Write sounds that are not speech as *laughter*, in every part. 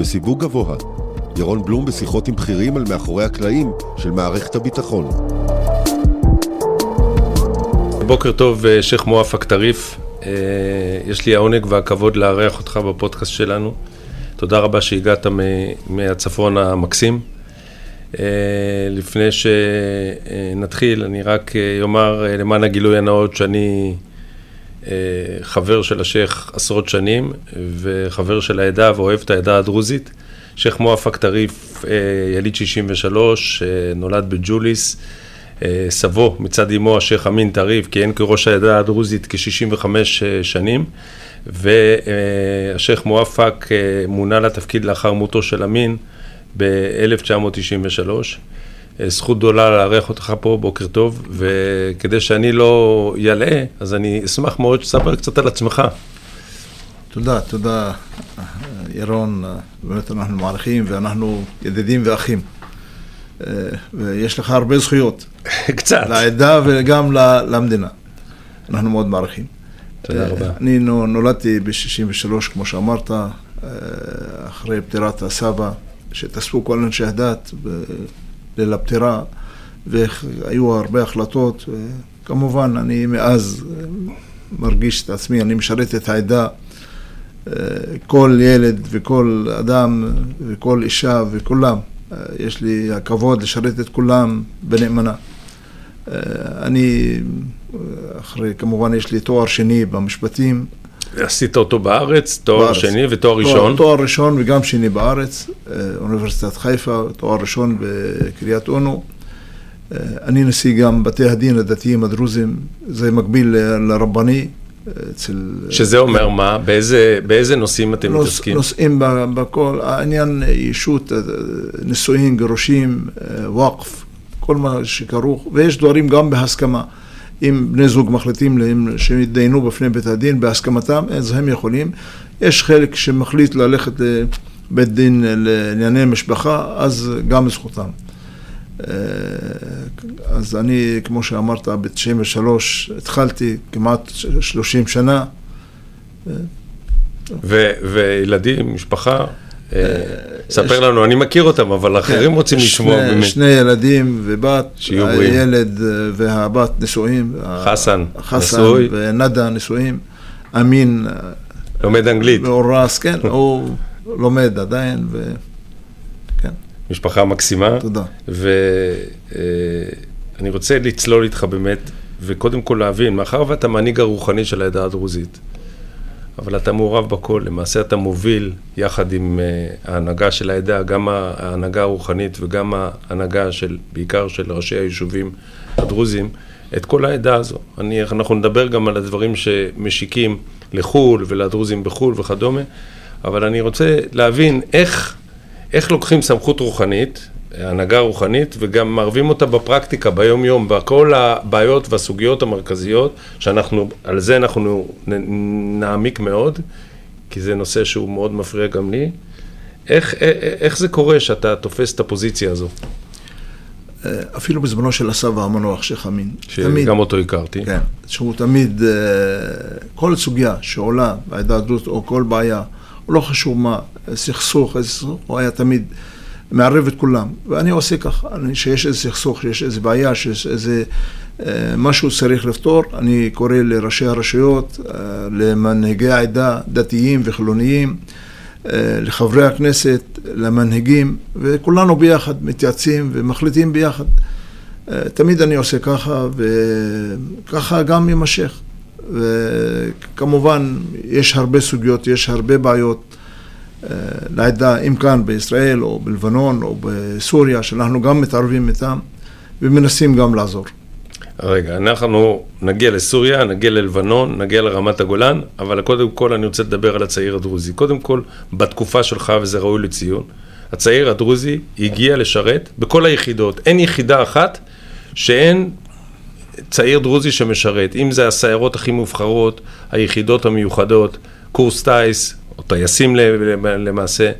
בסיווג גבוה. ירון בלום בשיחות עם בכירים על מאחורי הקלעים של מערכת הביטחון. בוקר טוב, אה, שייח' מואפק טריף. אה, יש לי העונג והכבוד לארח אותך בפודקאסט שלנו. תודה רבה שהגעת מהצפון המקסים. אה, לפני שנתחיל, אני רק אומר למען הגילוי הנאות שאני חבר של השייח' עשרות שנים וחבר של העדה ואוהב את העדה הדרוזית. שייח' מואפק טריף, יליד 63, נולד בג'וליס. אה, סבו מצד אמו השייח' אמין טריף כיהן כראש העדה הדרוזית כ-65 אה, שנים והשייח' מואפק אה, מונה לתפקיד לאחר מותו של אמין ב-1993. זכות גדולה לארח אותך פה, בוקר טוב, וכדי שאני לא ילאה, אז אני אשמח מאוד שתספר קצת על עצמך. תודה, תודה ירון, באמת אנחנו מעריכים ואנחנו ידידים ואחים. ויש לך הרבה זכויות. *laughs* קצת. לעדה וגם למדינה. אנחנו מאוד מעריכים. תודה רבה. אני נולדתי ב-63, כמו שאמרת, אה, אחרי פטירת הסבא, שתאספו כל אנשי הדת בליל הפטירה, והיו הרבה החלטות. כמובן, אני מאז מרגיש את עצמי, אני משרת את העדה. אה, כל ילד וכל אדם וכל אישה וכולם אה, יש לי הכבוד לשרת את כולם בנאמנה. אה, אני, אחרי, כמובן יש לי תואר שני במשפטים. עשית אותו בארץ, תואר בארץ. שני ותואר ראשון? תואר, תואר ראשון וגם שני בארץ, אה, אוניברסיטת חיפה, תואר ראשון בקריית אונו. אני נשיא גם בתי הדין הדתיים הדרוזים, זה מקביל לרבני, אצל... שזה אומר מה? באיזה, באיזה נושאים אתם נוס, מתעסקים? נושאים בכל, העניין ישות, נישואין, גירושים, וואקף, כל מה שכרוך, ויש דברים גם בהסכמה. אם בני זוג מחליטים שיתדיינו בפני בית הדין בהסכמתם, אז הם יכולים. יש חלק שמחליט ללכת לבית דין לענייני משפחה, אז גם זכותם. אה, אז אני, כמו שאמרת, ב-93 התחלתי כמעט 30 שנה. ו- וילדים, משפחה? אה, ספר לנו, אני מכיר אותם, אבל אחרים כן, רוצים לשמוע באמת. שני ילדים ובת, הילד והבת נשואים. חסן, נשוי. ונדה נשואים. אמין. לומד אנגלית. מאורס, כן, *laughs* הוא לומד עדיין. משפחה מקסימה. תודה. ואני אה, רוצה לצלול איתך באמת, וקודם כל להבין, מאחר ואתה מנהיג הרוחני של העדה הדרוזית, אבל אתה מעורב בכל, למעשה אתה מוביל יחד עם uh, ההנהגה של העדה, גם ההנהגה הרוחנית וגם ההנהגה של, בעיקר של ראשי היישובים הדרוזים, את כל העדה הזו. אני, אנחנו נדבר גם על הדברים שמשיקים לחו"ל ולדרוזים בחו"ל וכדומה, אבל אני רוצה להבין איך איך לוקחים סמכות רוחנית, הנהגה רוחנית, וגם מערבים אותה בפרקטיקה, ביום-יום, בכל הבעיות והסוגיות המרכזיות, שאנחנו, על זה אנחנו נעמיק מאוד, כי זה נושא שהוא מאוד מפריע גם לי. איך, איך זה קורה שאתה תופס את הפוזיציה הזו? אפילו בזמנו של הסבא המנוח, שייח' אמין. שגם אותו הכרתי. כן, שהוא תמיד, כל סוגיה שעולה בעדה הדרוזית, או כל בעיה, לא חשוב מה, סכסוך, איזה סכסוך, הוא היה תמיד מערב את כולם. ואני עושה ככה, שיש איזה סכסוך, שיש איזה בעיה, שיש איזה אה, משהו שצריך לפתור, אני קורא לראשי הרשויות, אה, למנהיגי העדה, דתיים וחילוניים, אה, לחברי הכנסת, למנהיגים, וכולנו ביחד מתייעצים ומחליטים ביחד. תמיד אני עושה ככה, וככה גם יימשך. וכמובן, יש הרבה סוגיות, יש הרבה בעיות לעדה, אם כאן בישראל או בלבנון או בסוריה, שאנחנו גם מתערבים איתם ומנסים גם לעזור. רגע, אנחנו נגיע לסוריה, נגיע ללבנון, נגיע לרמת הגולן, אבל קודם כל אני רוצה לדבר על הצעיר הדרוזי. קודם כל, בתקופה שלך, וזה ראוי לציון, הצעיר הדרוזי הגיע לשרת בכל היחידות. אין יחידה אחת שאין צעיר דרוזי שמשרת, אם זה הסיירות הכי מובחרות, היחידות המיוחדות, קורס טיס, או טייסים למעשה, אה,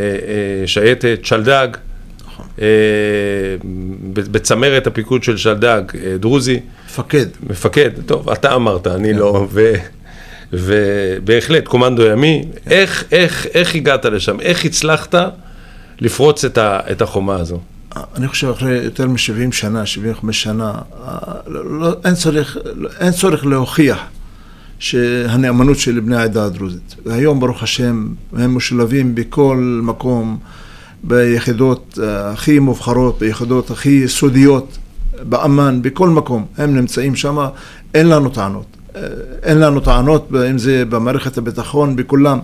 אה, שייטת, שלדג, נכון. אה, בצמרת הפיקוד של שלדג, דרוזי. מפקד. מפקד, טוב, אתה אמרת, אני לא. ו... ובהחלט, קומנדו ימי, איך, איך, איך הגעת לשם? איך הצלחת לפרוץ את, ה, את החומה הזו? אני חושב אחרי יותר מ-70 שנה, 75 שנה, אה, לא, אין, צורך, אין צורך להוכיח שהנאמנות של בני העדה הדרוזית. והיום, ברוך השם, הם משולבים בכל מקום, ביחידות אה, הכי מובחרות, ביחידות הכי סודיות, באמ"ן, בכל מקום. הם נמצאים שם, אין לנו טענות. אה, אין לנו טענות, אם זה במערכת הביטחון, בכולם.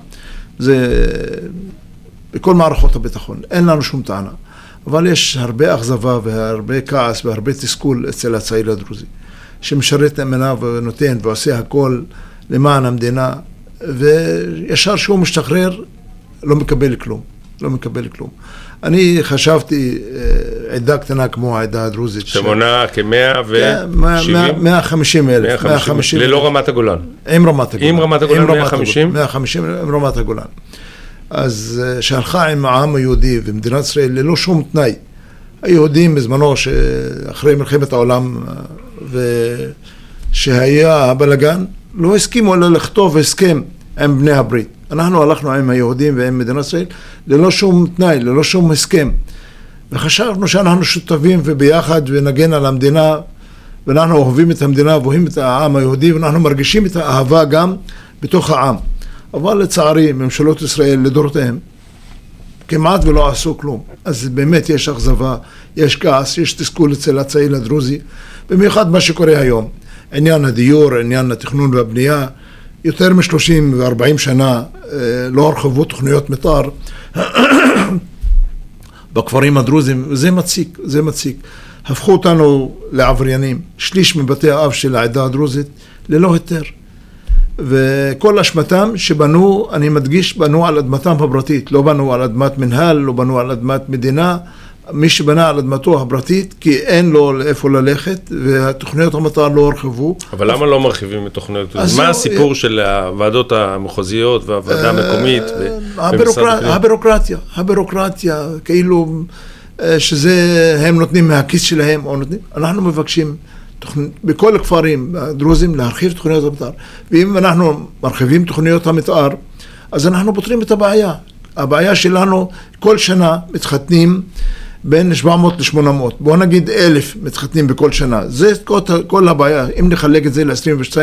זה בכל מערכות הביטחון. אין לנו שום טענה. אבל יש הרבה אכזבה והרבה כעס והרבה תסכול אצל הצעיר הדרוזי, שמשרת נאמנה ונותן ועושה הכל למען המדינה, וישר שהוא משתחרר לא מקבל כלום, לא מקבל כלום. אני חשבתי אה, עדה קטנה כמו העדה הדרוזית. שמונה כמאה ו-70? 150 אלף. 150 ללא רמת הגולן. עם רמת הגולן. עם רמת הגולן 150? 150 עם רמת הגולן. אז אה, שהלכה עם העם היהודי ומדינת ישראל ללא שום תנאי. היהודים בזמנו, אחרי מלחמת העולם, אה, ושהיה הבלגן, לא הסכימו אלא לכתוב הסכם עם בני הברית. אנחנו הלכנו עם היהודים ועם מדינת ישראל ללא שום תנאי, ללא שום הסכם. וחשבנו שאנחנו שותפים וביחד ונגן על המדינה ואנחנו אוהבים את המדינה ואוהבים את העם היהודי ואנחנו מרגישים את האהבה גם בתוך העם. אבל לצערי ממשלות ישראל לדורותיהם כמעט ולא עשו כלום. אז באמת יש אכזבה, יש כעס, יש תסכול אצל הצעיר הדרוזי, במיוחד מה שקורה היום. עניין הדיור, עניין התכנון והבנייה, יותר מ-30 ו-40 שנה אה, לא הרחבו תוכניות מתאר *coughs* בכפרים הדרוזיים, זה מציק, זה מציק. הפכו אותנו לעבריינים. שליש מבתי האב של העדה הדרוזית ללא היתר. וכל אשמתם שבנו, אני מדגיש, בנו על אדמתם הפרטית, לא בנו על אדמת מנהל, לא בנו על אדמת מדינה, מי שבנה על אדמתו הפרטית, כי אין לו לאיפה ללכת, והתוכניות המטר לא הורחבו. אבל למה לא מרחיבים את תוכניות? מה הסיפור של הוועדות המחוזיות והוועדה המקומית הבירוקרטיה, הבירוקרטיה, כאילו אה, שזה הם נותנים מהכיס שלהם, או נותנים, אנחנו מבקשים בכל הכפרים הדרוזים להרחיב תוכניות המתאר. ואם אנחנו מרחיבים תוכניות המתאר, אז אנחנו פותרים את הבעיה. הבעיה שלנו, כל שנה מתחתנים בין 700 ל-800. בואו נגיד אלף מתחתנים בכל שנה. זה כל, כל הבעיה. אם נחלק את זה ל-22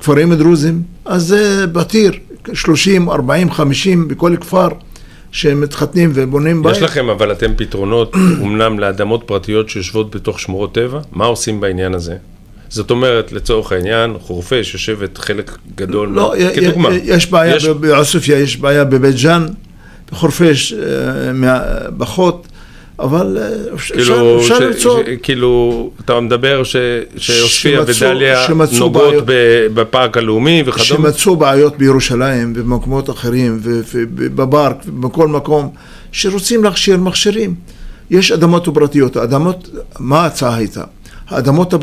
כפרים דרוזים, אז זה פתיר. 30, 40, 50 בכל כפר. שמתחתנים ובונים בית. יש לכם אבל אתם פתרונות, *clears throat* אמנם לאדמות פרטיות שיושבות בתוך שמורות טבע? מה עושים בעניין הזה? זאת אומרת, לצורך העניין, חורפיש יושבת חלק גדול, לא, כדוגמה. יש בעיה יש... בעוספיא, יש בעיה בבית ג'אן, בחורפיש, אה, בחוט. אבל אה, כאילו, אפשר למצוא... כאילו, אתה מדבר שעוספיא ודליה נוגעות בפארק הלאומי וכדומה? שמצאו בעיות בירושלים ובמקומות אחרים ובברק ובכל מקום שרוצים להכשיר מכשירים. יש אדמות פרטיות, האדמות, מה ההצעה הייתה? האדמות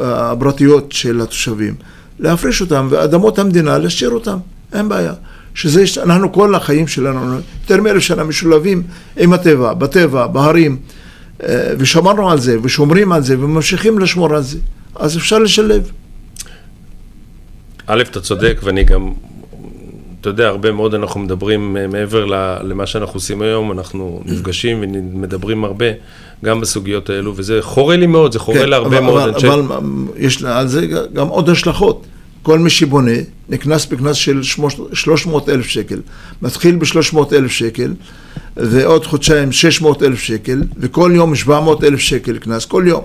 הפרטיות של התושבים, להפריש אותן, ואדמות המדינה להשאיר אותן, אין בעיה. שזה, אנחנו כל החיים שלנו, יותר מאלף שנה משולבים עם הטבע, בטבע, בהרים, אה, ושמרנו על זה, ושומרים על זה, וממשיכים לשמור על זה. אז אפשר לשלב. א', אתה צודק, ואני גם, אתה יודע, הרבה מאוד אנחנו מדברים אה, מעבר למה שאנחנו עושים היום, אנחנו נפגשים ומדברים הרבה, גם בסוגיות האלו, וזה חורה לי מאוד, זה חורה כן, להרבה אבל, מאוד. אבל, אבל יש על זה גם עוד השלכות. כל מי שבונה נקנס בקנס של 300 אלף שקל. מתחיל ב-300 אלף שקל, ועוד חודשיים 600 אלף שקל, וכל יום 700 אלף שקל קנס, כל יום.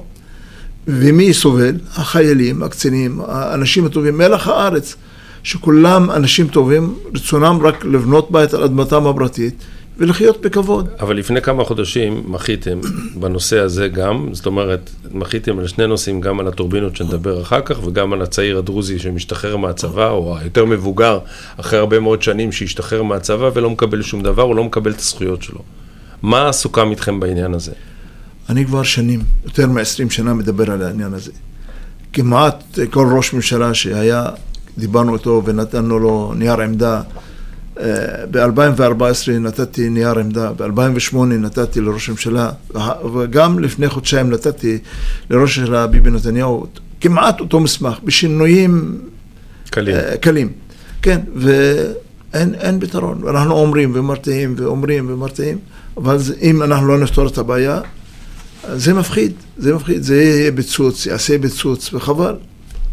ומי סובל? החיילים, הקצינים, האנשים הטובים, מלח הארץ, שכולם אנשים טובים, רצונם רק לבנות בית על אדמתם הפרטית. ולחיות בכבוד. אבל לפני כמה חודשים מחיתם בנושא הזה גם, זאת אומרת, מחיתם על שני נושאים, גם על הטורבינות שנדבר אחר כך, וגם על הצעיר הדרוזי שמשתחרר מהצבא, או היותר מבוגר, אחרי הרבה מאוד שנים שהשתחרר מהצבא ולא מקבל שום דבר, הוא לא מקבל את הזכויות שלו. מה סוכם איתכם בעניין הזה? אני כבר שנים, יותר מ-20 שנה מדבר על העניין הזה. כמעט כל ראש ממשלה שהיה, דיברנו איתו ונתנו לו נייר עמדה ב-2014 נתתי נייר עמדה, ב-2008 נתתי לראש הממשלה, וגם לפני חודשיים נתתי לראש הממשלה ביבי נתניהו כמעט אותו מסמך, בשינויים קלים. Uh, קלים. כן, ואין אין פתרון. אנחנו אומרים ומרתיעים ואומרים ומרתיעים, אבל זה, אם אנחנו לא נפתור את הבעיה, זה מפחיד, זה מפחיד, זה יהיה פיצוץ, יעשה פיצוץ, וחבל.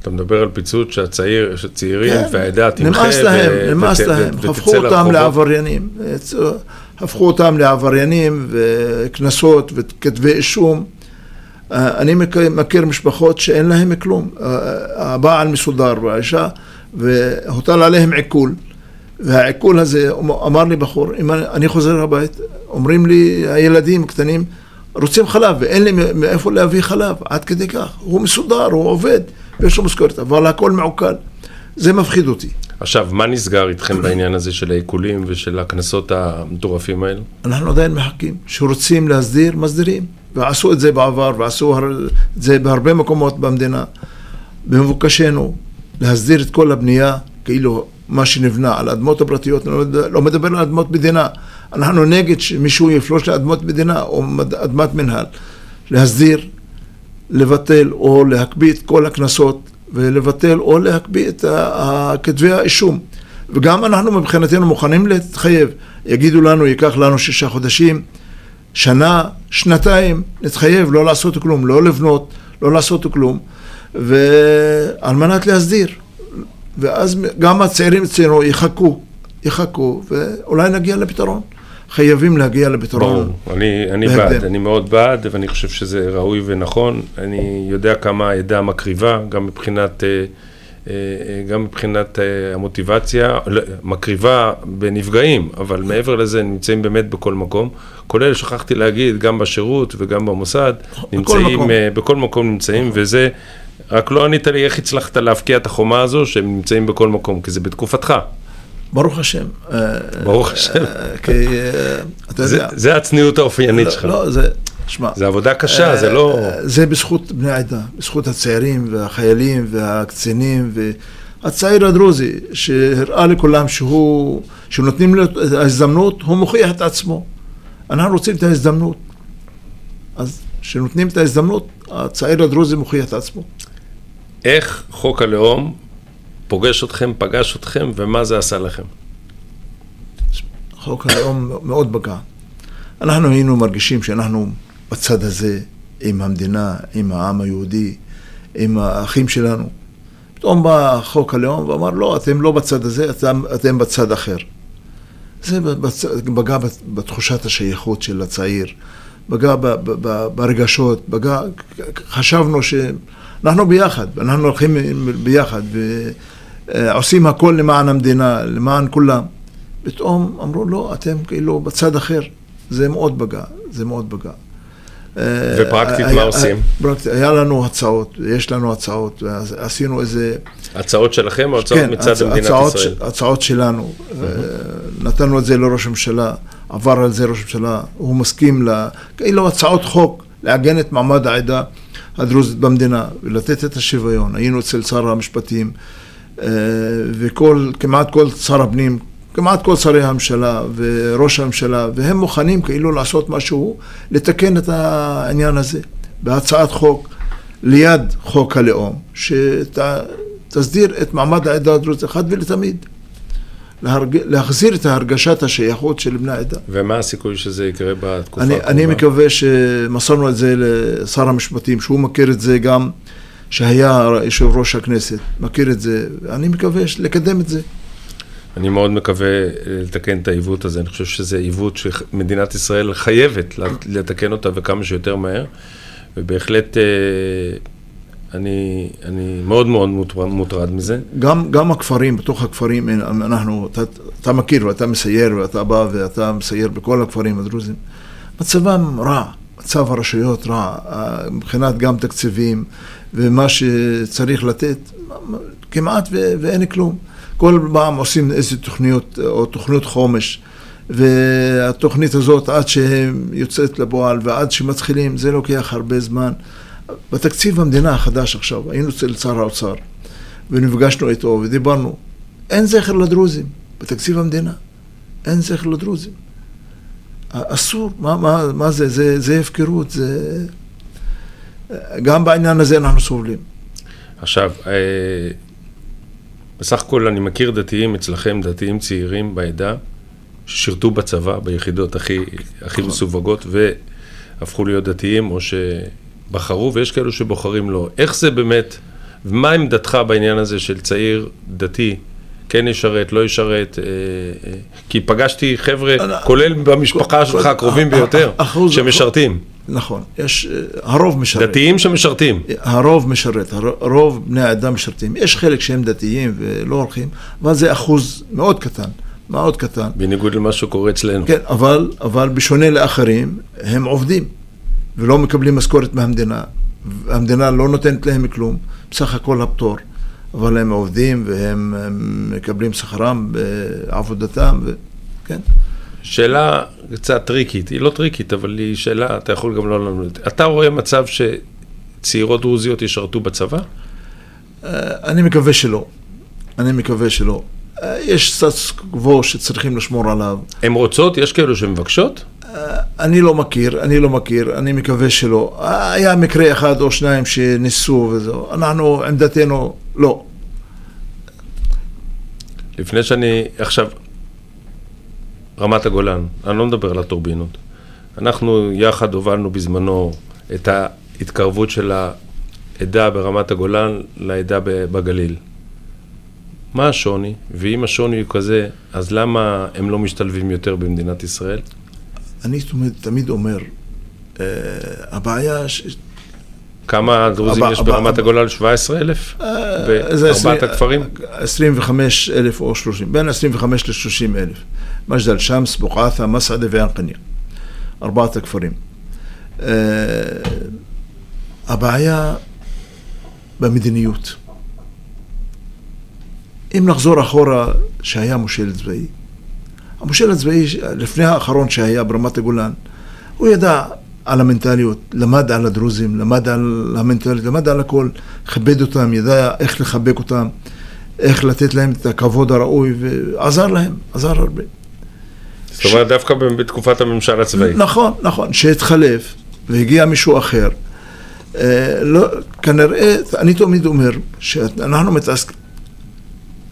אתה מדבר על פיצוץ שהצעיר, שהצעירים כן, והעדה תמחה נמאס להם, נמאס ות- להם, ותצא הפכו אותם. לעבריינים. הפכו אותם לעבריינים וקנסות וכתבי אישום. אה, אני מכ- מכיר משפחות שאין להם כלום. אה, הבעל מסודר והאישה, והוטל עליהם עיקול. והעיקול הזה, אמר לי בחור, אם אני, אני חוזר הבית, אומרים לי הילדים קטנים, רוצים חלב, ואין לי מאיפה להביא חלב, עד כדי כך. הוא מסודר, הוא עובד, ויש לו משכורת, אבל הכל מעוקל. זה מפחיד אותי. עכשיו, מה נסגר איתכם בעניין הזה של העיקולים ושל הקנסות המטורפים האלו? אנחנו עדיין מחכים. שרוצים להסדיר, מסדירים. ועשו את זה בעבר, ועשו את זה בהרבה מקומות במדינה. במבוקשנו להסדיר את כל הבנייה, כאילו מה שנבנה על אדמות הפרטיות, לא מדבר- לא מדבר על אדמות מדינה. אנחנו נגד שמישהו יפלוש לאדמות מדינה או אדמת מנהל. להסדיר, לבטל או להקפיא את כל הקנסות ולבטל או להקפיא את כתבי האישום. וגם אנחנו מבחינתנו מוכנים להתחייב. יגידו לנו, ייקח לנו שישה חודשים, שנה, שנתיים, נתחייב לא לעשות כלום, לא לבנות, לא לעשות כלום, ועל מנת להסדיר. ואז גם הצעירים אצלנו יחכו, יחכו, ואולי נגיע לפתרון. חייבים להגיע לפתרון. ברור, אני, אני בהקדם. בעד, אני מאוד בעד, ואני חושב שזה ראוי ונכון. אני יודע כמה העדה מקריבה, גם מבחינת, אה, אה, אה, גם מבחינת המוטיבציה, לא, מקריבה בנפגעים, אבל מעבר לזה נמצאים באמת בכל מקום. כולל, שכחתי להגיד, גם בשירות וגם במוסד, נמצאים, מקום. אה, בכל מקום נמצאים, וזה, רק לא ענית לי איך הצלחת להבקיע את החומה הזו, שהם נמצאים בכל מקום, כי זה בתקופתך, ברוך השם. אה, ברוך השם. אה, כי אה, אתה יודע. זה הצניעות האופיינית לא, שלך. לא, זה, שמע. זה עבודה קשה, זה לא... אה, זה בזכות בני העדה, בזכות הצעירים והחיילים והקצינים והצעיר הדרוזי שהראה לכולם שהוא, שנותנים לו את ההזדמנות, הוא מוכיח את עצמו. אנחנו רוצים את ההזדמנות. אז כשנותנים את ההזדמנות, הצעיר הדרוזי מוכיח את עצמו. איך חוק הלאום פוגש אתכם, פגש אתכם, ומה זה עשה לכם? חוק הלאום מאוד פגע. אנחנו היינו מרגישים שאנחנו בצד הזה עם המדינה, עם העם היהודי, עם האחים שלנו. פתאום בא חוק הלאום ואמר, לא, אתם לא בצד הזה, אתם, אתם בצד אחר. זה. פגע בתחושת השייכות של הצעיר, פגע ברגשות, פגע... חשבנו שאנחנו ביחד, אנחנו הולכים ביחד ועושים הכל למען המדינה, למען כולם. פתאום אמרו, לא, אתם כאילו בצד אחר. זה מאוד פגע, זה מאוד פגע. ופרקטית היה- מה עושים? פרקטית, היה לנו הצעות, יש לנו הצעות, ועשינו איזה... הצעות שלכם או הצעות מצד הצ- מדינת הצעות, ישראל? הצעות שלנו. אה, נתנו את זה לראש הממשלה, עבר על זה ראש הממשלה, הוא מסכים ל... כאילו הצעות חוק לעגן את מעמד העדה הדרוזית במדינה ולתת את השוויון. היינו אצל שר המשפטים אה, וכל, כמעט כל שר הפנים, כמעט כל שרי הממשלה וראש הממשלה, והם מוכנים כאילו לעשות משהו, לתקן את העניין הזה בהצעת חוק ליד חוק הלאום, שתסדיר את מעמד העדה הדרוזית אחת ולתמיד. להרג... להחזיר את הרגשת השייכות של בני העדה. ומה הסיכוי שזה יקרה בתקופה אני, הקרובה? אני מקווה שמסרנו את זה לשר המשפטים, שהוא מכיר את זה גם, שהיה יושב ראש הכנסת, מכיר את זה, אני מקווה לקדם את זה. אני מאוד מקווה אה, לתקן את העיוות הזה. אני חושב שזה עיוות שמדינת ישראל חייבת לתקן אותה וכמה שיותר מהר. ובהחלט אה, אני, אני מאוד מאוד מוטרד, מוטרד מזה. גם, גם הכפרים, בתוך הכפרים, אין- אנחנו, אתה, אתה מכיר ואתה מסייר ואתה בא ואתה מסייר בכל הכפרים הדרוזיים, מצבם רע, מצב הרשויות רע, אה, מבחינת גם תקציבים ומה שצריך לתת, כמעט ו- ואין כלום. כל פעם עושים איזה תוכניות או תוכניות חומש, והתוכנית הזאת עד שהיא יוצאת לפועל ועד שמתחילים, זה לוקח הרבה זמן. בתקציב המדינה החדש עכשיו, היינו אצל שר האוצר ונפגשנו איתו ודיברנו, אין זכר לדרוזים בתקציב המדינה, אין זכר לדרוזים. אסור, מה, מה, מה זה? זה? זה הפקרות, זה... גם בעניין הזה אנחנו סובלים. עכשיו, אה, בסך הכל אני מכיר דתיים אצלכם, דתיים צעירים בעדה, ששירתו בצבא, ביחידות הכי, הכי נכון. מסווגות, והפכו להיות דתיים, או שבחרו, ויש כאלו שבוחרים לא. איך זה באמת, ומה עמדתך בעניין הזה של צעיר דתי, כן ישרת, לא ישרת? אה, אה, כי פגשתי חבר'ה, אני- כולל במשפחה שלך, הקרובים ביותר, שמשרתים. נכון, יש, אה, הרוב משרת. דתיים שמשרתים. הרוב משרת, הר- רוב בני האדם משרתים. יש חלק שהם דתיים ולא הולכים, אבל זה אחוז מאוד קטן, מאוד קטן. בניגוד למה שקורה אצלנו. כן, אבל, אבל בשונה לאחרים, הם עובדים ולא מקבלים משכורת מהמדינה. המדינה לא נותנת להם כלום, בסך הכל הפטור. אבל הם עובדים והם הם מקבלים שכרם בעבודתם, ו... כן. שאלה קצת טריקית, היא לא טריקית, אבל היא שאלה, אתה יכול גם לא לענות. אתה רואה מצב שצעירות דרוזיות ישרתו בצבא? אה, אני מקווה שלא. אני מקווה שלא. אה, יש סטטוס קוו שצריכים לשמור עליו. הן רוצות? יש כאלו שמבקשות? אני לא מכיר, אני לא מכיר, אני מקווה שלא. היה מקרה אחד או שניים שניסו וזהו. אנחנו, עמדתנו, לא. לפני שאני, עכשיו, רמת הגולן, אני לא מדבר על הטורבינות. אנחנו יחד הובלנו בזמנו את ההתקרבות של העדה ברמת הגולן לעדה בגליל. מה השוני? ואם השוני הוא כזה, אז למה הם לא משתלבים יותר במדינת ישראל? אני תמיד, תמיד אומר, אה, הבעיה. כמה דרוזים הבא- יש הבא- ברמת הבא- הגולן? 17,000? אה, בארבעת הכפרים? 25 אלף או 30, בין 25 ל-30 אלף. מג'דל שמס, בוקעתה, מסעדה ויענקניה. ארבעת הכפרים. אה, הבעיה במדיניות. אם נחזור אחורה, שהיה מושל צבאי, המושל הצבאי, לפני האחרון שהיה ברמת הגולן, הוא ידע על המנטליות, למד על הדרוזים, למד על המנטליות, למד על הכל, כיבד אותם, ידע איך לחבק אותם, איך לתת להם את הכבוד הראוי, ועזר להם, עזר הרבה. זאת אומרת, דווקא בתקופת הממשל הצבאי. נכון, נכון, שהתחלף והגיע מישהו אחר. אה, לא, כנראה, אני תמיד אומר שאנחנו מתעסק,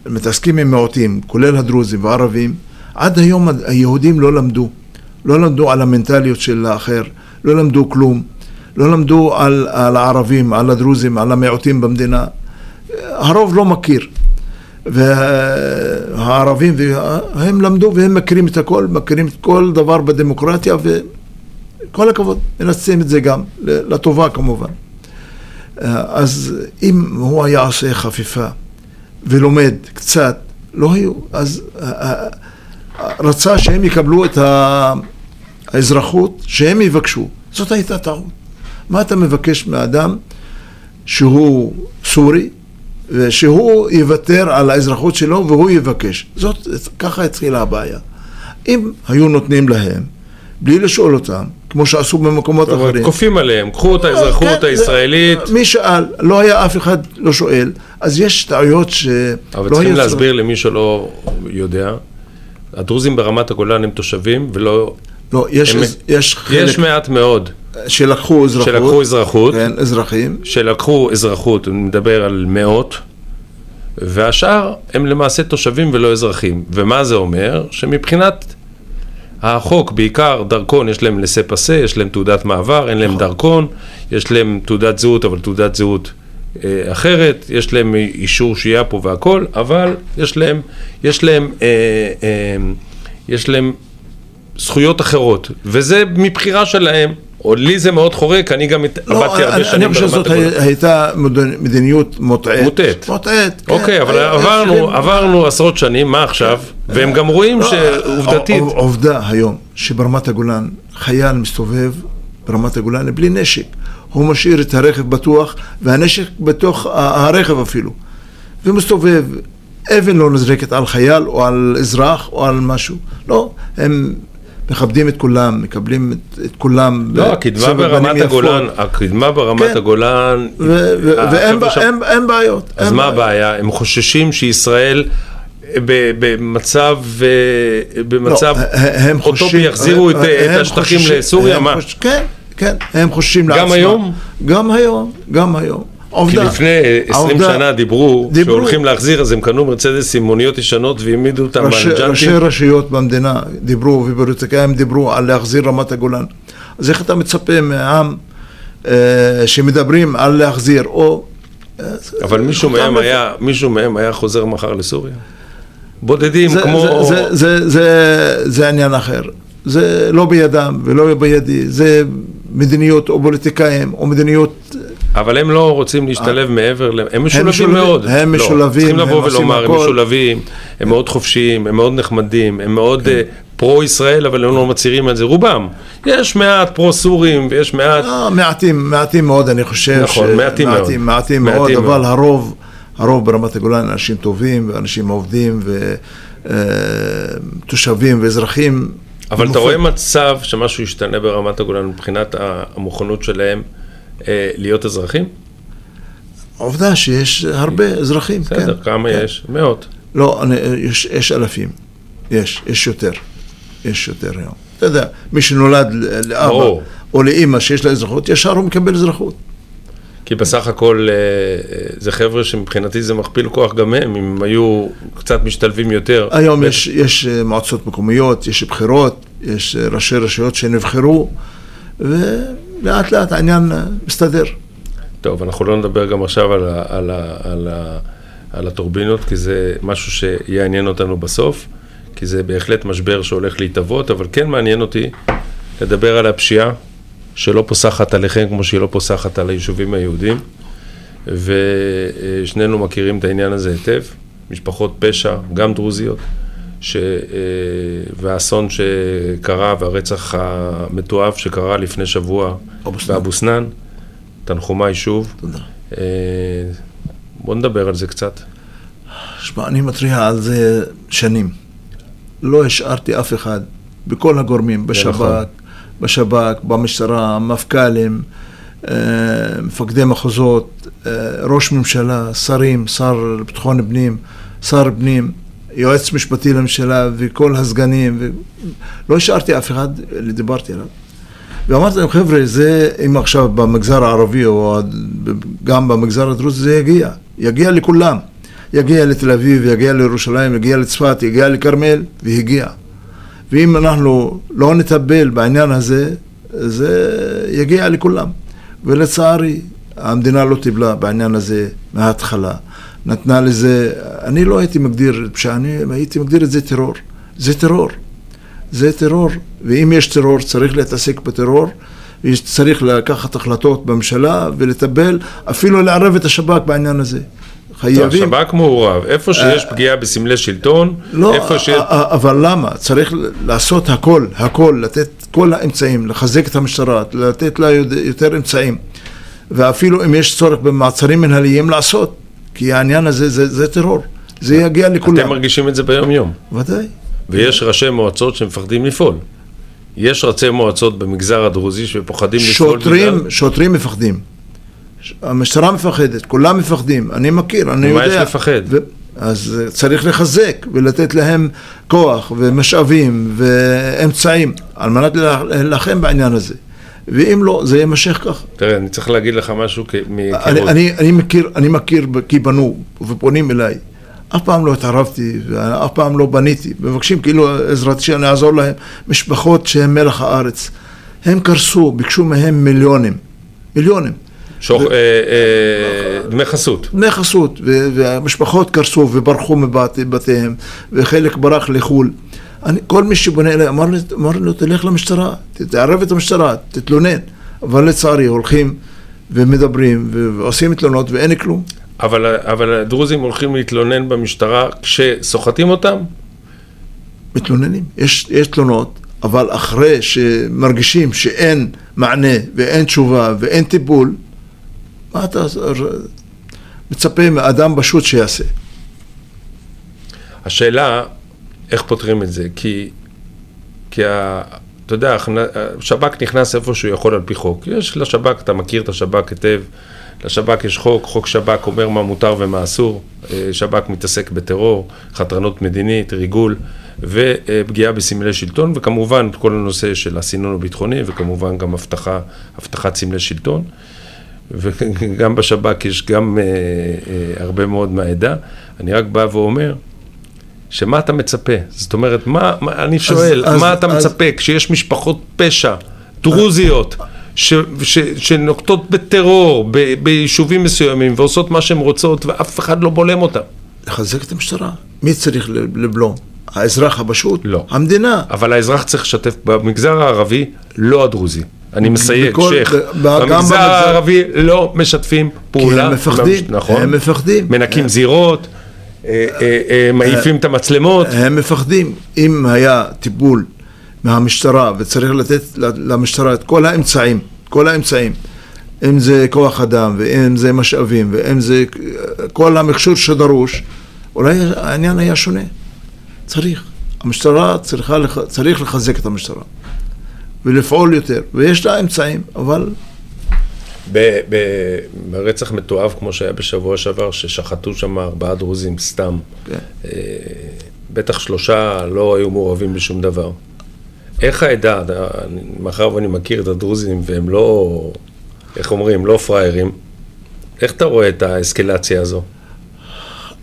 מתעסקים עם מיעוטים, כולל הדרוזים והערבים, עד היום היהודים לא למדו, לא למדו על המנטליות של האחר, לא למדו כלום, לא למדו על, על הערבים, על הדרוזים, על המיעוטים במדינה. הרוב לא מכיר. והערבים, הם למדו והם מכירים את הכל, מכירים את כל דבר בדמוקרטיה וכל הכבוד, מנצלים את זה גם, לטובה כמובן. אז אם הוא היה עושה חפיפה ולומד קצת, לא היו, אז רצה שהם יקבלו את האזרחות, שהם יבקשו. זאת הייתה טעות. מה אתה מבקש מאדם שהוא סורי, ושהוא יוותר על האזרחות שלו והוא יבקש. זאת, ככה התחילה הבעיה. אם היו נותנים להם, בלי לשאול אותם, כמו שעשו במקומות אחרים. כופים עליהם, קחו את האזרחות כן, הישראלית. מי שאל? לא היה אף אחד לא שואל. אז יש טעויות שלא אבל צריכים להסביר למי שלא יודע, הדרוזים ברמת הגולן הם תושבים ולא... לא, יש, הם... יש חלק... יש מעט מאוד. שלקחו אזרחות. שלקחו אזרחות. כן, אזרחים. שלקחו אזרחות, אני מדבר על מאות, והשאר הם למעשה תושבים ולא אזרחים. ומה זה אומר? שמבחינת החוק, בעיקר דרכון, יש להם לסה פסה, יש להם תעודת מעבר, אין להם דרכון, יש להם תעודת זהות, אבל תעודת זהות אה, אחרת, יש להם אישור שהייה פה והכל, אבל יש להם, יש להם, אה, אה, יש להם זכויות אחרות, וזה מבחירה שלהם. או לי זה מאוד חורק, אני גם לא, עבדתי הרבה אני, שנים אני חושב שזאת הייתה מדיניות מוטעית. מוטעית. מוטעית, כן. אוקיי, אבל עברנו, עברנו עשרות שנים, מה עכשיו? והם גם רואים לא, שעובדתית... עובדה היום, שברמת הגולן, חייל מסתובב ברמת הגולן בלי נשק. הוא משאיר את הרכב בטוח, והנשק בתוך הרכב אפילו. ומסתובב, אבן לא נזרקת על חייל או על אזרח או על משהו. לא, הם... מכבדים את כולם, מקבלים את, את כולם. לא, הקדמה ברמת הגולן, הקדמה ברמת כן. הגולן... ואין שם... בעיות. אז מה הבעיה? הם חוששים שישראל במצב, במצב לא, אוטופי יחזירו את, את השטחים לסוריה? מה? כן, כן, הם חוששים לעצמם. גם היום? גם היום, גם היום. עובדה. כי לפני 20 העובדה- שנה דיברו, דיברו. שהולכים להחזיר, אז הם קנו מרצדס עם מוניות ישנות והעמידו אותם ראשי, על ראשי ג'אנטים. רשויות במדינה דיברו, ופוליטיקאים דיברו על להחזיר רמת הגולן. אז איך אתה מצפה מעם אה, שמדברים על להחזיר, או... אה, אבל מישהו מהם היה, מישהו מהם היה חוזר מחר לסוריה? בודדים, זה, כמו... זה, זה, זה, זה, זה עניין אחר. זה לא בידם ולא בידי, זה מדיניות או פוליטיקאים או מדיניות... אבל הם לא רוצים להשתלב מעבר, ל- הם משולבים מאוד. הם לא, משולבים, צריכים הם לבוא ולומר, הם. משולבים, הם מאוד חופשיים, הם מאוד נחמדים, הם מאוד כן. אה, פרו-ישראל, אבל הם לא מצהירים על זה, רובם. יש מעט פרו-סורים ויש מעט... אה, מעטים, מעטים מאוד, אני חושב. נכון, מעטים מאוד. מעטים, מאוד, אבל. הרוב, הרוב ברמת הגולן אנשים טובים, ואנשים עובדים, ותושבים ואזרחים. אבל אתה. רואה מצב שמשהו ישתנה ברמת הגולן מבחינת המוכנות שלהם אה, להיות אזרחים? עובדה שיש הרבה אזרחים, כן. בסדר, כמה כן. יש? מאות. לא, אני, יש, יש אלפים, יש, יש יותר, יש יותר היום. אתה יודע, מי שנולד לאבא ברור. או לאימא שיש לה אזרחות, ישר הוא מקבל אזרחות. כי בסך הכל אה, אה, זה חבר'ה שמבחינתי זה מכפיל כוח גם הם, אם היו קצת משתלבים יותר. היום יש, יש אה, מועצות מקומיות, יש בחירות, יש אה, ראשי רשויות שנבחרו, ולאט לאט העניין אה, מסתדר. טוב, אנחנו לא נדבר גם עכשיו על, ה, על, ה, על, ה, על הטורבינות, כי זה משהו שיעניין אותנו בסוף, כי זה בהחלט משבר שהולך להתהוות, אבל כן מעניין אותי לדבר על הפשיעה, שלא פוסחת עליכם כמו שהיא לא פוסחת על היישובים היהודים, ושנינו מכירים את העניין הזה היטב, משפחות פשע, גם דרוזיות, ש... אה, והאסון שקרה והרצח המתועב שקרה לפני שבוע. באבו סנאן, תנחומיי שוב. תודה. אה, בוא נדבר על זה קצת. שמע, אני מתריע על זה שנים. לא השארתי אף אחד, בכל הגורמים, בשב"כ, נכון. בשב"כ, במשטרה, מפכ"לים, אה, מפקדי מחוזות, ראש ממשלה, שרים, שר לביטחון פנים, שר פנים, יועץ משפטי לממשלה וכל הסגנים, ו... לא השארתי אף אחד, דיברתי עליו. ואמרתי להם, חבר'ה, זה, אם עכשיו במגזר הערבי או גם במגזר הדרוזי, זה יגיע, יגיע לכולם. יגיע לתל אביב, יגיע לירושלים, יגיע לצפת, יגיע לכרמל, והגיע. ואם אנחנו לא נטפל בעניין הזה, זה יגיע לכולם. ולצערי, המדינה לא טיפלה בעניין הזה מההתחלה. נתנה לזה, אני לא הייתי מגדיר פשיעה, אני הייתי מגדיר את זה טרור. זה טרור. זה טרור, ואם יש טרור צריך להתעסק בטרור, צריך לקחת החלטות בממשלה ולטפל, אפילו לערב את השב"כ בעניין הזה. חייבים... השב"כ מעורב, איפה שיש פגיעה בסמלי שלטון, לא, איפה ש... אבל למה? צריך לעשות הכל, הכל, לתת כל האמצעים, לחזק את המשטרה, לתת לה יותר אמצעים, ואפילו אם יש צורך במעצרים מנהליים לעשות, כי העניין הזה זה, זה טרור, זה יגיע לכולם. אתם מרגישים את זה ביום יום. ודאי. ויש ראשי מועצות שמפחדים לפעול. יש ראשי מועצות במגזר הדרוזי שפוחדים לפעול שוטרים, בגלל... שוטרים מפחדים. המשטרה מפחדת, כולם מפחדים, אני מכיר, אני יודע. יש לפחד? ו... אז צריך לחזק ולתת להם כוח ומשאבים ואמצעים על מנת להילחם בעניין הזה. ואם לא, זה יימשך ככה. תראה, אני צריך להגיד לך משהו כ- אני, מהיכרות. אני, אני מכיר, אני מכיר כי בנו ופונים אליי. אף פעם לא התערבתי ואף פעם לא בניתי. מבקשים כאילו עזרתי שאני אעזור להם. משפחות שהן מלח הארץ. הם קרסו, ביקשו מהם מיליונים. מיליונים. שוח- אה, אה, דמי חסות. דמי חסות, ו- והמשפחות קרסו וברחו מבתיהם, וחלק ברח לחו"ל. אני, כל מי שפונה אליי אמר לי, אמר לו, תלך למשטרה, תערב את המשטרה, תתלונן. אבל לצערי הולכים ומדברים ועושים תלונות ואין כלום. אבל, אבל הדרוזים הולכים להתלונן במשטרה כשסוחטים אותם? מתלוננים. יש, יש תלונות, אבל אחרי שמרגישים שאין מענה ואין תשובה ואין טיפול, מה אתה מצפה מאדם פשוט שיעשה? השאלה, איך פותרים את זה? כי, כי ה, אתה יודע, השב"כ נכנס איפה שהוא יכול על פי חוק. יש לשב"כ, אתה מכיר את השב"כ היטב, לשב"כ יש חוק, חוק שב"כ אומר מה מותר ומה אסור. שב"כ מתעסק בטרור, חתרנות מדינית, ריגול ופגיעה בסמלי שלטון, וכמובן כל הנושא של הסינון הביטחוני, וכמובן גם הבטחה, הבטחת סמלי שלטון. וגם בשב"כ יש גם אה, אה, הרבה מאוד מהעדה. אני רק בא ואומר, שמה אתה מצפה? זאת אומרת, מה, מה אני שואל, אז, מה אז, אתה אז... מצפה כשיש משפחות פשע, דרוזיות, ש, ש, שנוקטות בטרור ב, ביישובים מסוימים ועושות מה שהן רוצות ואף אחד לא בולם אותן? לחזק את המשטרה. מי צריך לבלום? האזרח הפשוט? לא. המדינה. אבל האזרח צריך לשתף, במגזר הערבי, לא הדרוזי. אני מסייג, שייח, במגזר הערבי לא משתפים פעולה. כי הם מפחדים, נכון, הם מפחדים. מנקים זירות, אה, אה, מעיפים את המצלמות. הם מפחדים. אם היה טיפול מהמשטרה וצריך לתת למשטרה את כל האמצעים, כל האמצעים, אם זה כוח אדם ואם זה משאבים ואם זה כל המכשור שדרוש, אולי העניין היה שונה. צריך. המשטרה צריכה, צריך לחזק את המשטרה ולפעול יותר, ויש לה אמצעים, אבל... ברצח מתועב כמו שהיה בשבוע שעבר, ששחטו שם ארבעה דרוזים סתם, כן. אה, בטח שלושה לא היו מעורבים בשום דבר. איך העדה, מאחר ואני מכיר את הדרוזים והם לא, איך אומרים, לא פראיירים, איך אתה רואה את האסקלציה הזו?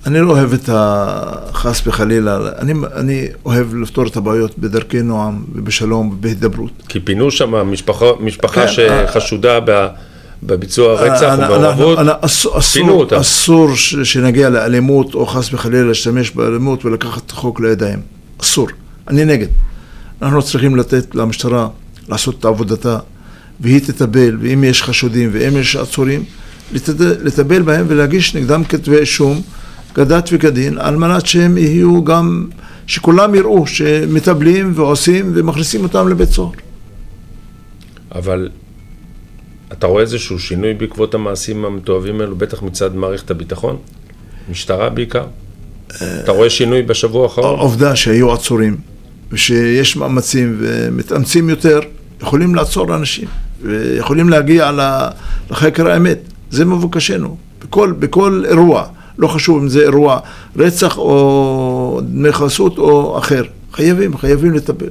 אני לא אוהב את החס וחלילה, אני, אני אוהב לפתור את הבעיות בדרכי נועם ובשלום ובהידברות. כי פינו שם משפחה, משפחה כן, שחשודה ב... בביצוע רצח ומעורבות, פינו אותה. אסור שנגיע לאלימות או חס וחלילה להשתמש באלימות ולקחת את החוק לידיים. אסור. אני נגד. אנחנו צריכים לתת למשטרה לעשות את עבודתה והיא תטפל, ואם יש חשודים ואם יש עצורים, לטפל בהם ולהגיש נגדם כתבי אישום כדת וכדין, על מנת שהם יהיו גם, שכולם יראו שמטפלים ועושים ומכניסים אותם לבית סוהר. אבל אתה רואה איזשהו שינוי בעקבות המעשים המתועבים האלו, בטח מצד מערכת הביטחון? משטרה בעיקר? אתה רואה שינוי בשבוע האחרון? העובדה שהיו עצורים ושיש מאמצים ומתאמצים יותר, יכולים לעצור אנשים ויכולים להגיע לחקר האמת. זה מבוקשנו, בכל, בכל אירוע. לא חשוב אם זה אירוע רצח או דמי חסות או אחר. חייבים, חייבים לטפל.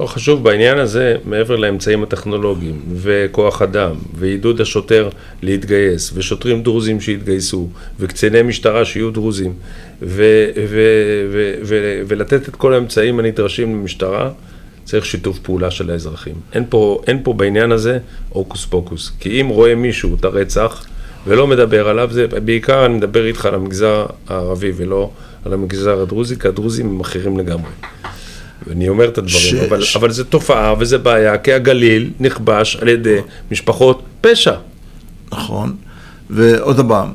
לא חשוב בעניין הזה, מעבר לאמצעים הטכנולוגיים וכוח אדם ועידוד השוטר להתגייס ושוטרים דרוזים שיתגייסו וקציני משטרה שיהיו דרוזים ו- ו- ו- ולתת את כל האמצעים הנדרשים למשטרה, צריך שיתוף פעולה של האזרחים. אין פה, אין פה בעניין הזה הוקוס פוקוס. כי אם רואה מישהו את הרצח ולא מדבר עליו, זה בעיקר אני מדבר איתך על המגזר הערבי ולא על המגזר הדרוזי, כי הדרוזים הם אחרים לגמרי. ואני אומר את הדברים, ש... אבל, ש... אבל זו תופעה וזה בעיה, כי הגליל נכבש על ידי משפחות פשע. נכון, ועוד פעם,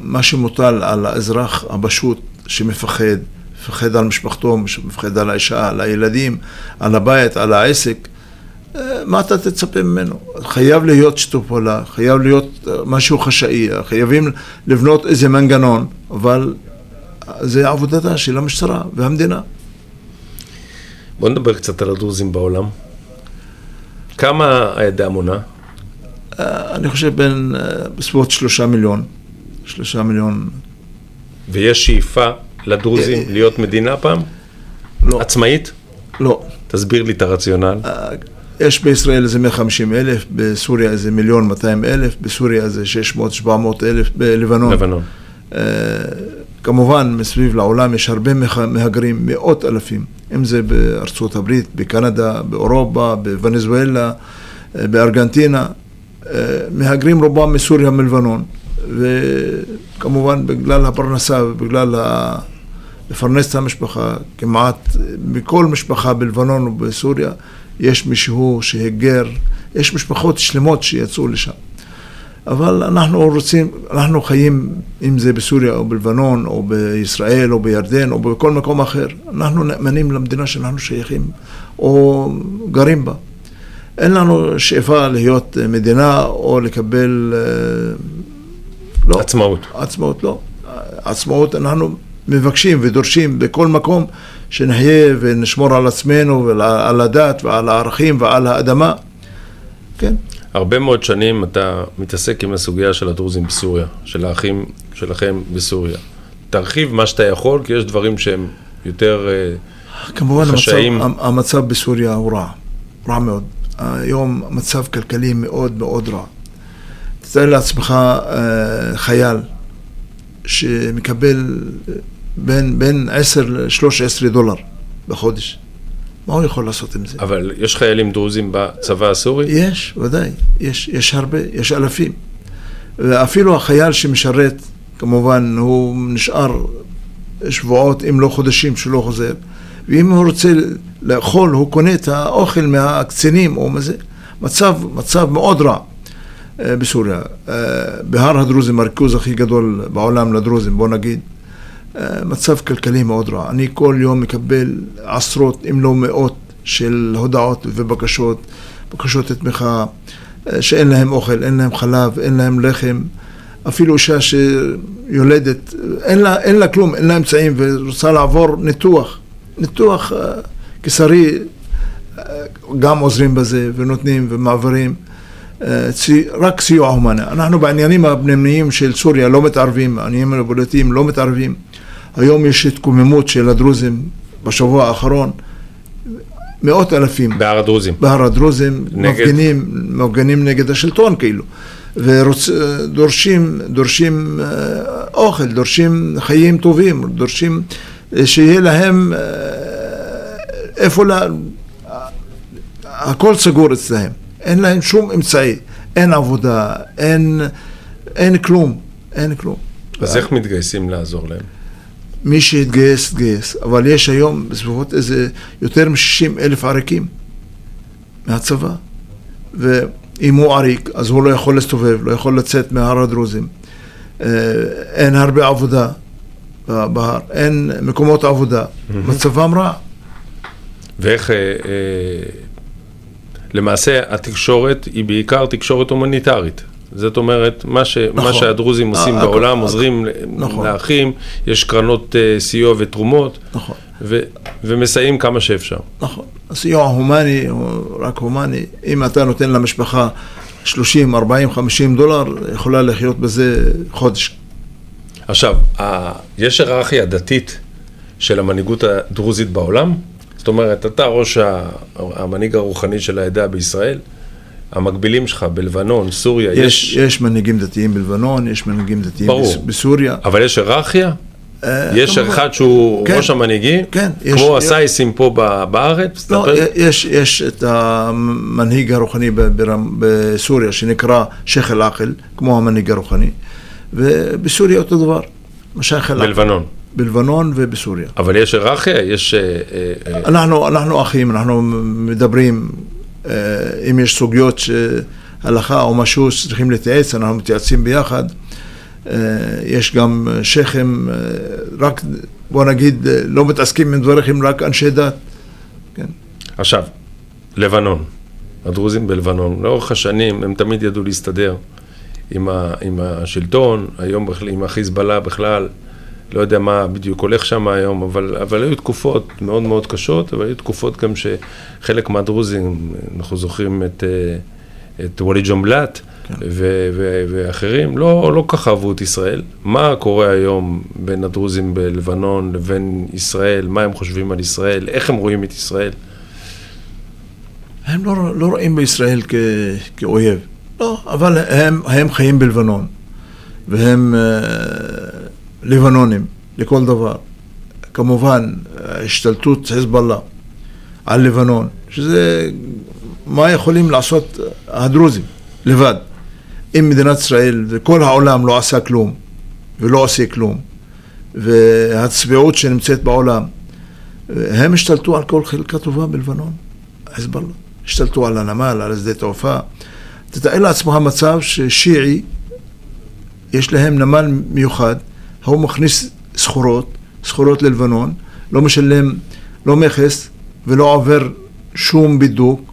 מה שמוטל על האזרח הפשוט שמפחד, מפחד על משפחתו, מפחד על האישה, על הילדים, על הבית, על העסק, מה אתה תצפה ממנו? חייב להיות שיתוף פעולה, חייב להיות משהו חשאי, חייבים לבנות איזה מנגנון, אבל זה עבודתה של המשטרה והמדינה. בוא נדבר קצת על הדרוזים בעולם. כמה העדה מונה? אה, אני חושב בין, אה, בסביבות שלושה מיליון. שלושה מיליון. ויש שאיפה לדרוזים אה, להיות מדינה פעם? לא. עצמאית? לא. תסביר לי את הרציונל. יש בישראל איזה 150 אלף, בסוריה איזה מיליון 200 אלף, בסוריה איזה 600-700 אלף, בלבנון. לבנון. כמובן, מסביב לעולם יש הרבה מהגרים, מאות אלפים, אם זה בארצות הברית, בקנדה, באירופה, בוונזואלה, אה, בארגנטינה, אה, מהגרים רובם מסוריה ומלבנון, וכמובן בגלל הפרנסה ובגלל ה... לפרנס את המשפחה, כמעט מכל משפחה בלבנון ובסוריה יש מישהו שהיגר, יש משפחות שלמות שיצאו לשם. אבל אנחנו רוצים, אנחנו חיים, אם זה בסוריה או בלבנון או בישראל או בירדן או בכל מקום אחר, אנחנו נאמנים למדינה שאנחנו שייכים או גרים בה. אין לנו שאיפה להיות מדינה או לקבל... אה, לא. עצמאות. עצמאות לא. עצמאות אנחנו מבקשים ודורשים בכל מקום שנחיה ונשמור על עצמנו ועל הדת ועל הערכים ועל האדמה. כן. הרבה מאוד שנים אתה מתעסק עם הסוגיה של הדרוזים בסוריה, של האחים שלכם בסוריה. תרחיב מה שאתה יכול, כי יש דברים שהם יותר כמובן חשאים. כמובן המצב בסוריה הוא רע, רע מאוד. היום מצב כלכלי מאוד מאוד רע. תתאר לעצמך אה, חייל שמקבל בין, בין 10 ל-13 דולר בחודש. מה הוא יכול לעשות עם זה? אבל יש חיילים דרוזים בצבא הסורי? יש, ודאי. יש, יש הרבה, יש אלפים. ואפילו החייל שמשרת, כמובן, הוא נשאר שבועות, אם לא חודשים, שלא חוזר. ואם הוא רוצה לאכול, הוא קונה את האוכל מהקצינים או מזה. מצב, מצב מאוד רע אה, בסוריה. אה, בהר הדרוזים, הריכוז הכי גדול בעולם לדרוזים, בוא נגיד. אה, מצב כלכלי מאוד רע. אני כל יום מקבל עשרות, אם לא מאות, של הודעות ובקשות, בקשות לתמיכה, שאין להם אוכל, אין להם חלב, אין להם לחם. אפילו אישה שיולדת, אין לה, אין לה כלום, אין לה אמצעים ורוצה לעבור ניתוח. ניתוח קיסרי, גם עוזרים בזה ונותנים ומעבירים. רק סיוע הומני. אנחנו בעניינים הפנימיים של סוריה לא מתערבים, העניינים הפוליטיים לא מתערבים. היום יש התקוממות של הדרוזים בשבוע האחרון, מאות אלפים. בהר הדרוזים. בהר הדרוזים, נגד... מפגינים, מפגינים נגד השלטון כאילו. ודורשים דורשים אוכל, דורשים חיים טובים, דורשים שיהיה להם איפה, לה... הכל סגור אצלהם, אין להם שום אמצעי, אין עבודה, אין, אין כלום, אין כלום. אז איך מתגייסים לעזור להם? מי שהתגייס, התגייס, אבל יש היום בסביבות איזה יותר מ-60 אלף עריקים מהצבא, ואם הוא עריק, אז הוא לא יכול להסתובב, לא יכול לצאת מהר הדרוזים. אה, אין הרבה עבודה בהר, אין מקומות עבודה, מצבם רע. ואיך, אה, אה, למעשה התקשורת היא בעיקר תקשורת הומניטרית. זאת אומרת, מה, ש, נכון. מה שהדרוזים עושים אה, בעולם, עוזרים נכון. לאחים, יש קרנות אה, סיוע ותרומות, נכון. ו, ומסייעים כמה שאפשר. נכון. הסיוע הומני, רק הומני, אם אתה נותן למשפחה 30, 40, 50 דולר, יכולה לחיות בזה חודש. עכשיו, יש היררכיה דתית של המנהיגות הדרוזית בעולם? זאת אומרת, אתה ראש המנהיג הרוחני של העדה בישראל, המקבילים שלך בלבנון, סוריה, יש... יש, יש מנהיגים דתיים בלבנון, יש מנהיגים דתיים ברור. בסוריה. אבל יש היררכיה? אה, יש. אחד שהוא כן, ראש המנהיגים? כן. יש, כמו יש, הסייסים פה בארץ? לא, יש, יש את המנהיג הרוחני בסוריה שנקרא שייח' אל-עקל, כמו המנהיג הרוחני, ובסוריה אותו דבר, שייח' אל-עקל. בלבנון. בלבנון ובסוריה. אבל יש היררכיה? יש... אה, אה, אנחנו, אנחנו אחים, אנחנו מדברים אם יש סוגיות שהלכה או משהו שצריכים להתייעץ, אנחנו מתייעצים ביחד. אה, יש גם שייחים, אה, רק בוא נגיד, לא מתעסקים עם דברים, רק אנשי דת. כן. עכשיו, לבנון, הדרוזים בלבנון, לאורך השנים הם תמיד ידעו להסתדר עם, ה, עם השלטון, היום בכלל, עם החיזבאללה בכלל. לא יודע מה בדיוק הולך שם היום, אבל, אבל היו תקופות מאוד מאוד קשות, אבל היו תקופות גם שחלק מהדרוזים, אנחנו זוכרים את, אה, את וולי ג'ומבלט כן. ואחרים, לא, לא ככה אהבו את ישראל. מה קורה היום בין הדרוזים בלבנון לבין ישראל, מה הם חושבים על ישראל, איך הם רואים את ישראל? הם לא, לא רואים בישראל כ, כאויב, לא, אבל הם, הם חיים בלבנון, והם... לבנונים לכל דבר. כמובן, השתלטות חיזבאללה על לבנון, שזה מה יכולים לעשות הדרוזים לבד. אם מדינת ישראל וכל העולם לא עשה כלום ולא עושה כלום, והצביעות שנמצאת בעולם, הם השתלטו על כל חלקה טובה בלבנון, חיזבאללה. השתלטו על הנמל, על שדה תעופה. תתאר לעצמך מצב ששיעי, יש להם נמל מיוחד, הוא מכניס סחורות, סחורות ללבנון, לא משלם לא מכס ולא עובר שום בידוק,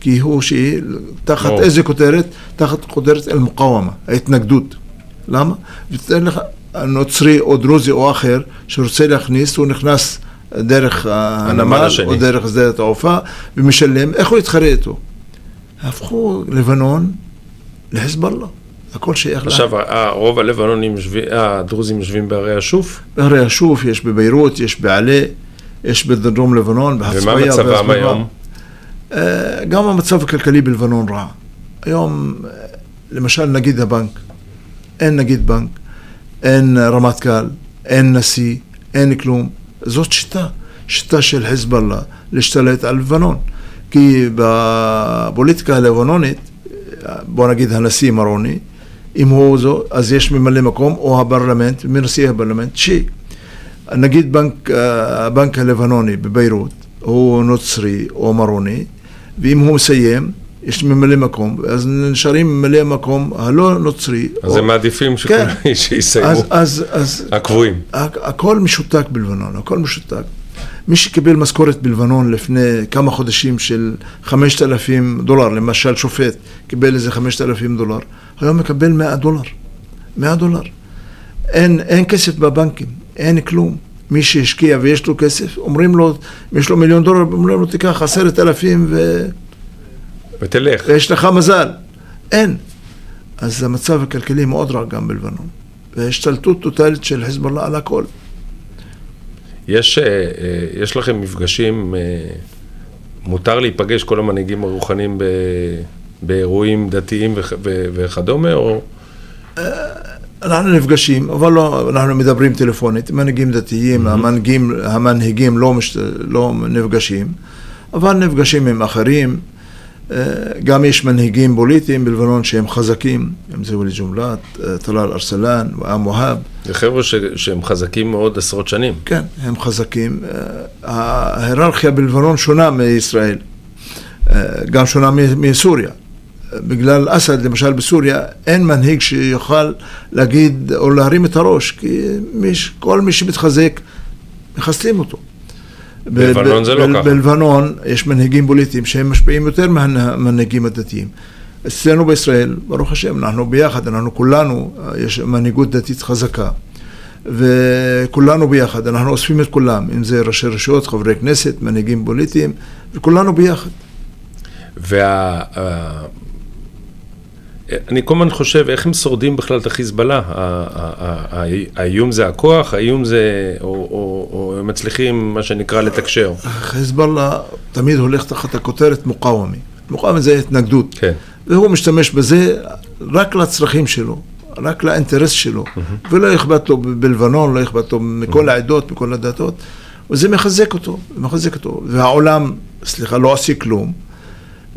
כי הוא שהיא, תחת. איזה כותרת? תחת כותרת אל-מוקאומה, ההתנגדות. למה? ותתאר לך, נוצרי או דרוזי או אחר שרוצה להכניס, הוא נכנס דרך הנמל או דרך שדה התעופה ומשלם, איך הוא יתחרה איתו? הפכו לבנון לחיזבאללה. הכל שייך. עכשיו, רוב הלבנונים, הדרוזים יושבים בערי השוף? בערי השוף, יש בביירות, יש בעלה, יש בדרום לבנון, בהצביה. ומה מצבם היום? אה, גם המצב הכלכלי בלבנון רע. היום, למשל נגיד הבנק, אין נגיד בנק, אין רמטכ"ל, אין נשיא, אין כלום. זאת שיטה, שיטה של חיזבאללה להשתלט על לבנון. כי בפוליטיקה הלבנונית, בוא נגיד הנשיא מרוני, אם הוא זו, אז יש ממלא מקום, או הפרלמנט, מנשיא הפרלמנט, שיעי. נגיד בנק, הבנק הלבנוני בביירות, הוא נוצרי או מרוני, ואם הוא מסיים, יש ממלא מקום, אז נשארים ממלא מקום הלא נוצרי. אז או... הם מעדיפים שכולם כן. שיסיימו, הקבועים. הכל משותק בלבנון, הכל משותק. מי שקיבל משכורת בלבנון לפני כמה חודשים של 5,000 דולר, למשל שופט קיבל איזה 5,000 דולר, היום מקבל 100 דולר. 100 דולר. אין, אין כסף בבנקים, אין כלום. מי שהשקיע ויש לו כסף, אומרים לו, אם יש לו מיליון דולר, אומרים לו תיקח עשרת אלפים ו... ותלך. ויש לך מזל. אין. אז המצב הכלכלי מאוד רע גם בלבנון. והשתלטות טוטאלית של חיזבאללה על הכל. יש, אה, אה, יש לכם מפגשים, אה, מותר להיפגש כל המנהיגים הרוחניים באירועים דתיים וכדומה, או... אנחנו נפגשים, אבל לא, אנחנו מדברים טלפונית, מנהיגים דתיים, mm-hmm. המנהיגים, המנהיגים לא, מש, לא נפגשים, אבל נפגשים עם אחרים. אה, גם יש מנהיגים פוליטיים בלבנון שהם חזקים, אם זה ולי ג'ומלת, אה, טלאל ארסלן, ואם והאב. זה חבר'ה שהם חזקים מאוד עשרות שנים. כן, הם חזקים. אה, ההיררכיה בלבנון שונה מישראל, גם שונה מסוריה. בגלל אסד, למשל בסוריה, אין מנהיג שיוכל להגיד או להרים את הראש, כי מיש, כל מי שמתחזק, מחסלים אותו. בלבנון זה לא ככה. בלבנון יש מנהיגים פוליטיים שהם משפיעים יותר מהמנהיגים הדתיים. אצלנו בישראל, ברוך השם, אנחנו ביחד, אנחנו כולנו, יש מנהיגות דתית חזקה. וכולנו ביחד, אנחנו אוספים את כולם, אם זה ראשי רשויות, חברי כנסת, מנהיגים פוליטיים, וכולנו ביחד. וה... אני כל הזמן חושב איך הם שורדים בכלל את החיזבאללה. האיום זה הכוח, האיום זה, או, הם מצליחים, מה שנקרא, לתקשר. החיזבאללה תמיד הולך תחת הכותרת מוקאומי. מוקאומי זה התנגדות. כן. והוא משתמש בזה רק לצרכים שלו, רק לאינטרס שלו. Mm-hmm. ולא אכפת לו בלבנון, לא אכפת לו מכל mm-hmm. העדות, מכל הדתות. וזה מחזק אותו, מחזק אותו. והעולם, סליחה, לא עושה כלום.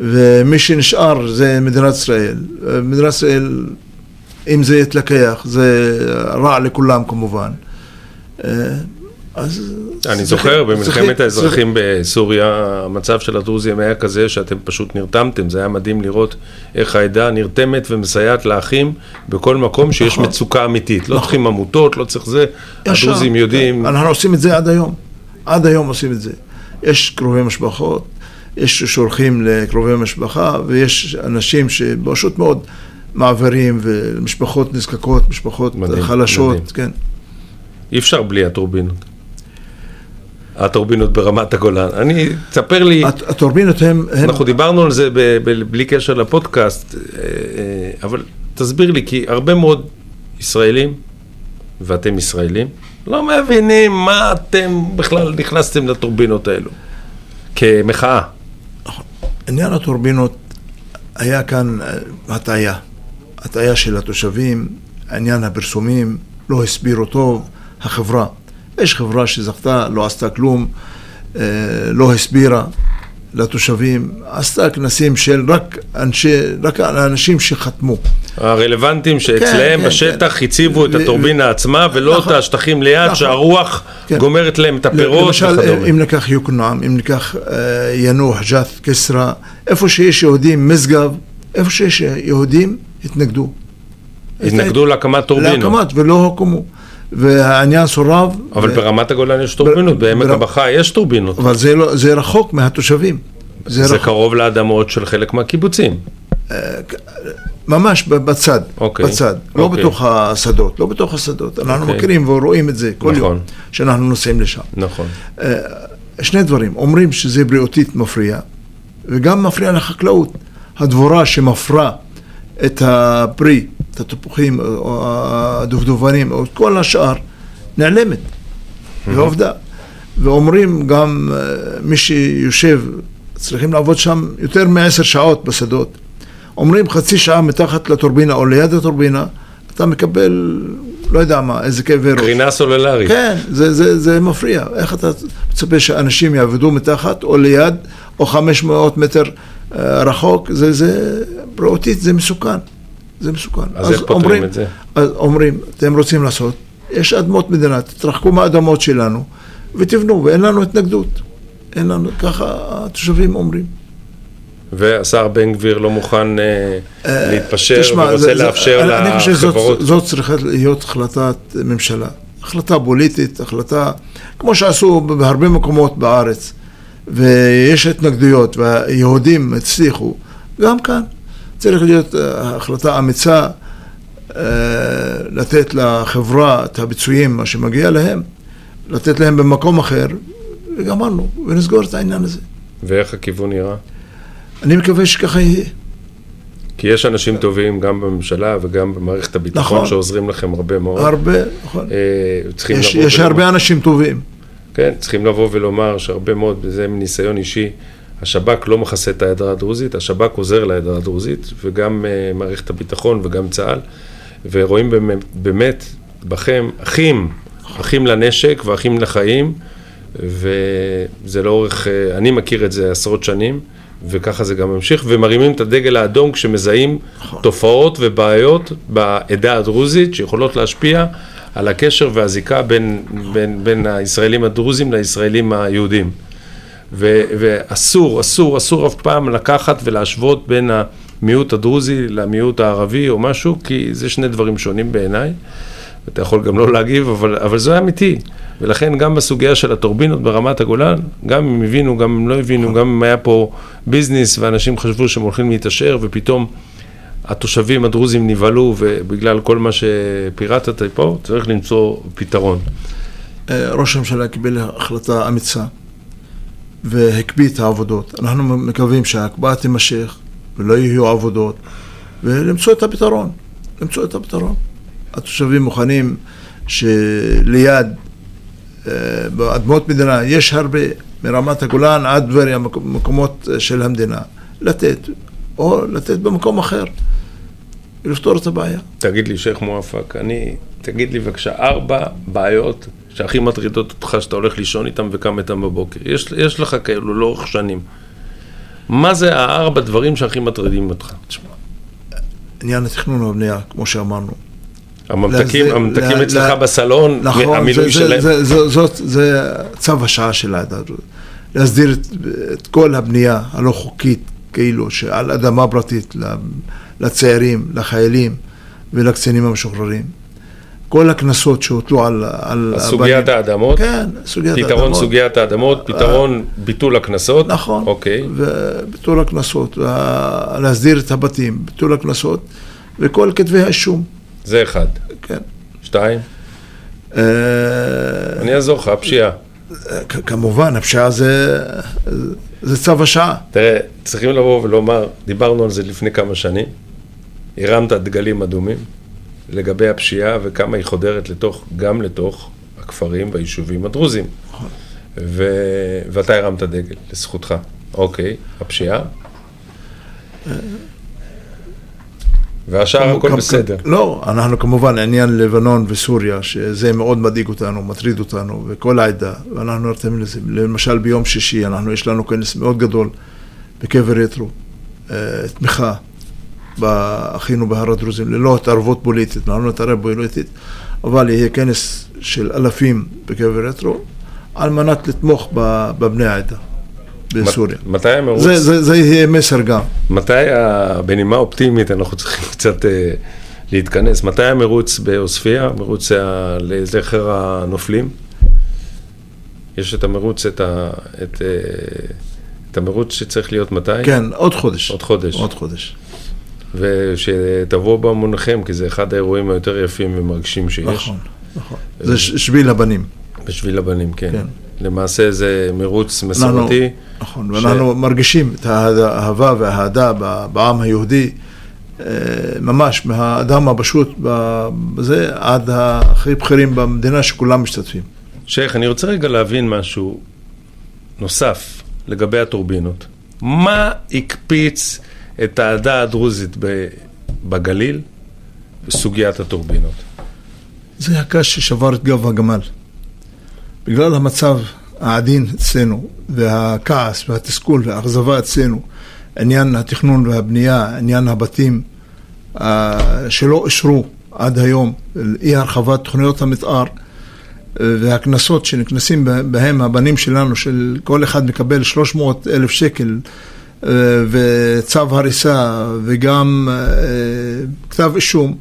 ומי שנשאר זה מדינת ישראל. מדינת ישראל, אם זה יתלקח, זה רע לכולם כמובן. אה, אז... אני זוכר, במלחמת האזרחים בסוריה, המצב של הדרוזים היה כזה שאתם פשוט נרתמתם, זה היה מדהים לראות איך העדה נרתמת ומסייעת לאחים בכל מקום שיש נכון. מצוקה אמיתית. לא נכון. צריכים עמותות, לא צריך זה, הדרוזים יודעים... אנחנו עושים את זה עד היום, עד היום עושים את זה. יש קרובי משפחות, יש שולחים לקרובי משפחה, ויש אנשים שפשוט מאוד מעברים, ומשפחות נזקקות, משפחות מדהים, חלשות, מדהים. כן. אי אפשר בלי הטורבינות. הטורבינות ברמת הגולן. אני, תספר לי... הטורבינות הם... אנחנו הם... דיברנו על זה ב, ב, בלי קשר לפודקאסט, אה, אה, אבל תסביר לי, כי הרבה מאוד ישראלים, ואתם ישראלים, לא מבינים מה אתם בכלל נכנסתם לטורבינות האלו, כמחאה. עניין הטורבינות היה כאן אה, הטעיה, הטעיה של התושבים, עניין הפרסומים, לא הסבירו טוב, החברה. יש חברה שזכתה, לא עשתה כלום, אה, לא הסבירה לתושבים, עשתה כנסים של רק אנשי, רק האנשים שחתמו. הרלוונטים שאצלהם כן, כן, בשטח כן. הציבו את הטורבינה עצמה ולא נכון, את השטחים ליד נכון, שהרוח כן. גומרת להם את הפירות למשל, וכדומה. אם ניקח יוקנעם, אם ניקח אה, ינוח, ג'ת, כסרא, איפה שיש יהודים, משגב, איפה שיש יהודים, התנגדו. התנגדו להקמת טורבינות. להקמת ולא הוקמו. והעניין סורב. אבל ו... ברמת הגולן יש טורבינות, בעמק בר... הבכה יש טורבינות. אבל זה, לא, זה רחוק מהתושבים. זה, זה רחוק. קרוב לאדמות של חלק מהקיבוצים. אה, ממש בצד, אוקיי, בצד, לא אוקיי. בתוך השדות, לא בתוך השדות. אנחנו אוקיי. מכירים ורואים את זה כל נכון. יום, שאנחנו נוסעים לשם. נכון. אה, שני דברים, אומרים שזה בריאותית מפריע, וגם מפריע לחקלאות. הדבורה שמפרה את הפרי, את התפוחים, או הדובדובנים, או את כל השאר, נעלמת. ועובדה. ואומרים גם, אה, מי שיושב, צריכים לעבוד שם יותר מעשר שעות בשדות. אומרים חצי שעה מתחת לטורבינה או ליד הטורבינה, אתה מקבל, לא יודע מה, איזה כאבי ראש. קרינה סוללרית. כן, זה, זה, זה מפריע. איך אתה מצפה שאנשים יעבדו מתחת או ליד או 500 מטר אה, רחוק? זה, זה, בריאותית זה מסוכן. זה מסוכן. אז איך פותרים אומרים, את זה? אז אומרים, אתם רוצים לעשות, יש אדמות מדינה, תתרחקו מהאדמות שלנו ותבנו, ואין לנו התנגדות. אין לנו, ככה התושבים אומרים. והשר בן גביר לא מוכן אה, להתפשר תשמע, ורוצה זה- לאפשר אני- אני חושב שזאת- לחברות. זאת צריכה להיות החלטת ממשלה. החלטה פוליטית, החלטה, כמו שעשו בהרבה מקומות בארץ, ויש התנגדויות, והיהודים הצליחו, גם כאן צריך להיות אה, החלטה אמיצה אה, לתת לחברה את הביצועים, מה שמגיע להם, לתת להם במקום אחר, וגמרנו, ונסגור את העניין הזה. ואיך הכיוון נראה? אני מקווה שככה יהיה. כי יש אנשים טובים גם בממשלה וגם במערכת הביטחון נכון. שעוזרים לכם הרבה מאוד. הרבה, נכון. אה, יש, יש ולומר- הרבה אנשים טובים. כן, צריכים לבוא ולומר שהרבה מאוד, וזה מניסיון אישי, השב"כ לא מכסה את העדה הדרוזית, השב"כ עוזר לעדה הדרוזית, וגם uh, מערכת הביטחון וגם צה"ל, ורואים באמת, באמת בכם אחים, אחים לנשק ואחים לחיים, וזה לאורך, uh, אני מכיר את זה עשרות שנים, וככה זה גם ממשיך, ומרימים את הדגל האדום כשמזהים תופעות ובעיות בעדה הדרוזית שיכולות להשפיע על הקשר והזיקה בין, בין, בין הישראלים הדרוזים לישראלים היהודים. ו, ואסור, אסור, אסור אף פעם לקחת ולהשוות בין המיעוט הדרוזי למיעוט הערבי או משהו, כי זה שני דברים שונים בעיניי. אתה יכול גם לא להגיב, אבל, אבל זה אמיתי. ולכן גם בסוגיה של הטורבינות ברמת הגולן, גם אם הבינו, גם אם לא הבינו, גם אם היה פה ביזנס ואנשים חשבו שהם הולכים להתעשר, ופתאום התושבים הדרוזים נבהלו, ובגלל כל מה שפירטת פה, צריך למצוא פתרון. אה, ראש הממשלה קיבל החלטה אמיצה והקפיא את העבודות. אנחנו מקווים שההקפאה תימשך ולא יהיו עבודות ולמצוא את הפתרון. למצוא את הפתרון. התושבים מוכנים שליד, אה, באדמות מדינה, יש הרבה, מרמת הגולן עד טבריה, מקו- מקומות אה, של המדינה, לתת, או לתת במקום אחר, ולפתור את הבעיה. תגיד לי, שייח' מואפק, אני, תגיד לי בבקשה, ארבע בעיות שהכי מטרידות אותך שאתה הולך לישון איתם וקם איתם בבוקר. יש, יש לך כאלו לאורך שנים. מה זה הארבע דברים שהכי מטרידים אותך? עניין התכנון והבנייה, כמו שאמרנו. הממתקים, לזה- הממתקים ל- אצלך ל- בסלון, נכון, המילוי זה, שלהם. זה, זה, זאת, זה צו השעה של העדה הדרוזית. להסדיר את, את כל הבנייה הלא חוקית, כאילו, שעל אדמה פרטית, לצעירים, לחיילים ולקצינים המשוחררים. כל הקנסות שהוטלו על... על סוגיית. האדמות, כן, סוגיית פתרון האדמות. אה, סוגיית האדמות, פתרון ביטול הקנסות. נכון. אוקיי. וביטול הקנסות, להסדיר את הבתים, ביטול הקנסות, וכל כתבי האישום, זה אחד. כן. שתיים, אה, אני אעזור לך, הפשיעה. כ- כמובן, הפשיעה זה, זה צו השעה. תראה, צריכים לבוא ולומר, דיברנו על זה לפני כמה שנים, הרמת דגלים אדומים לגבי הפשיעה וכמה היא חודרת לתוך, גם לתוך הכפרים והיישובים הדרוזיים. ו... ואתה הרמת דגל, לזכותך. אוקיי, הפשיעה? והשאר הכל בסדר. לא, אנחנו כמובן, עניין לבנון וסוריה, שזה מאוד מדאיג אותנו, מטריד אותנו, וכל העדה, ואנחנו נרתמים לזה. למשל, ביום שישי, אנחנו, יש לנו כנס מאוד גדול בקבר יתרו, אה, תמיכה באחינו בהר הדרוזים, ללא התערבות פוליטית, אנחנו לא נתערב פוליטית, אבל יהיה כנס של אלפים בקבר יתרו, על מנת לתמוך בבני העדה בסוריה. מת- מתי המרוץ? זה, זה, זה יהיה מסר גם. מתי, בנימה אופטימית, אנחנו צריכים *laughs* קצת אה, להתכנס, מתי המרוץ בעוספיא, מרוץ ה- לזכר הנופלים? יש את המרוץ, את, ה, את, אה, את המרוץ שצריך להיות מתי? כן, עוד חודש. עוד חודש. עוד חודש. ושתבואו בהמוניכם, כי זה אחד האירועים היותר יפים ומרגשים שיש. נכון, נכון. זה ש- שביל הבנים. בשביל הבנים, כן. כן. למעשה זה מרוץ מסורתי. נכון, ואנחנו מרגישים את האהבה והאהדה בעם היהודי, אה, ממש מהאדם הפשוט בזה עד הכי בכירים במדינה שכולם משתתפים. שייח, אני רוצה רגע להבין משהו נוסף לגבי הטורבינות. מה הקפיץ את העדה הדרוזית בגליל בסוגיית הטורבינות? זה הקש ששבר את גב הגמל. בגלל המצב העדין אצלנו, והכעס והתסכול והאכזבה אצלנו, עניין התכנון והבנייה, עניין הבתים אה, שלא אושרו עד היום, אי הרחבת תוכניות המתאר והקנסות שנכנסים בהם הבנים שלנו, של כל אחד מקבל 300 אלף שקל אה, וצו הריסה וגם אה, כתב אישום,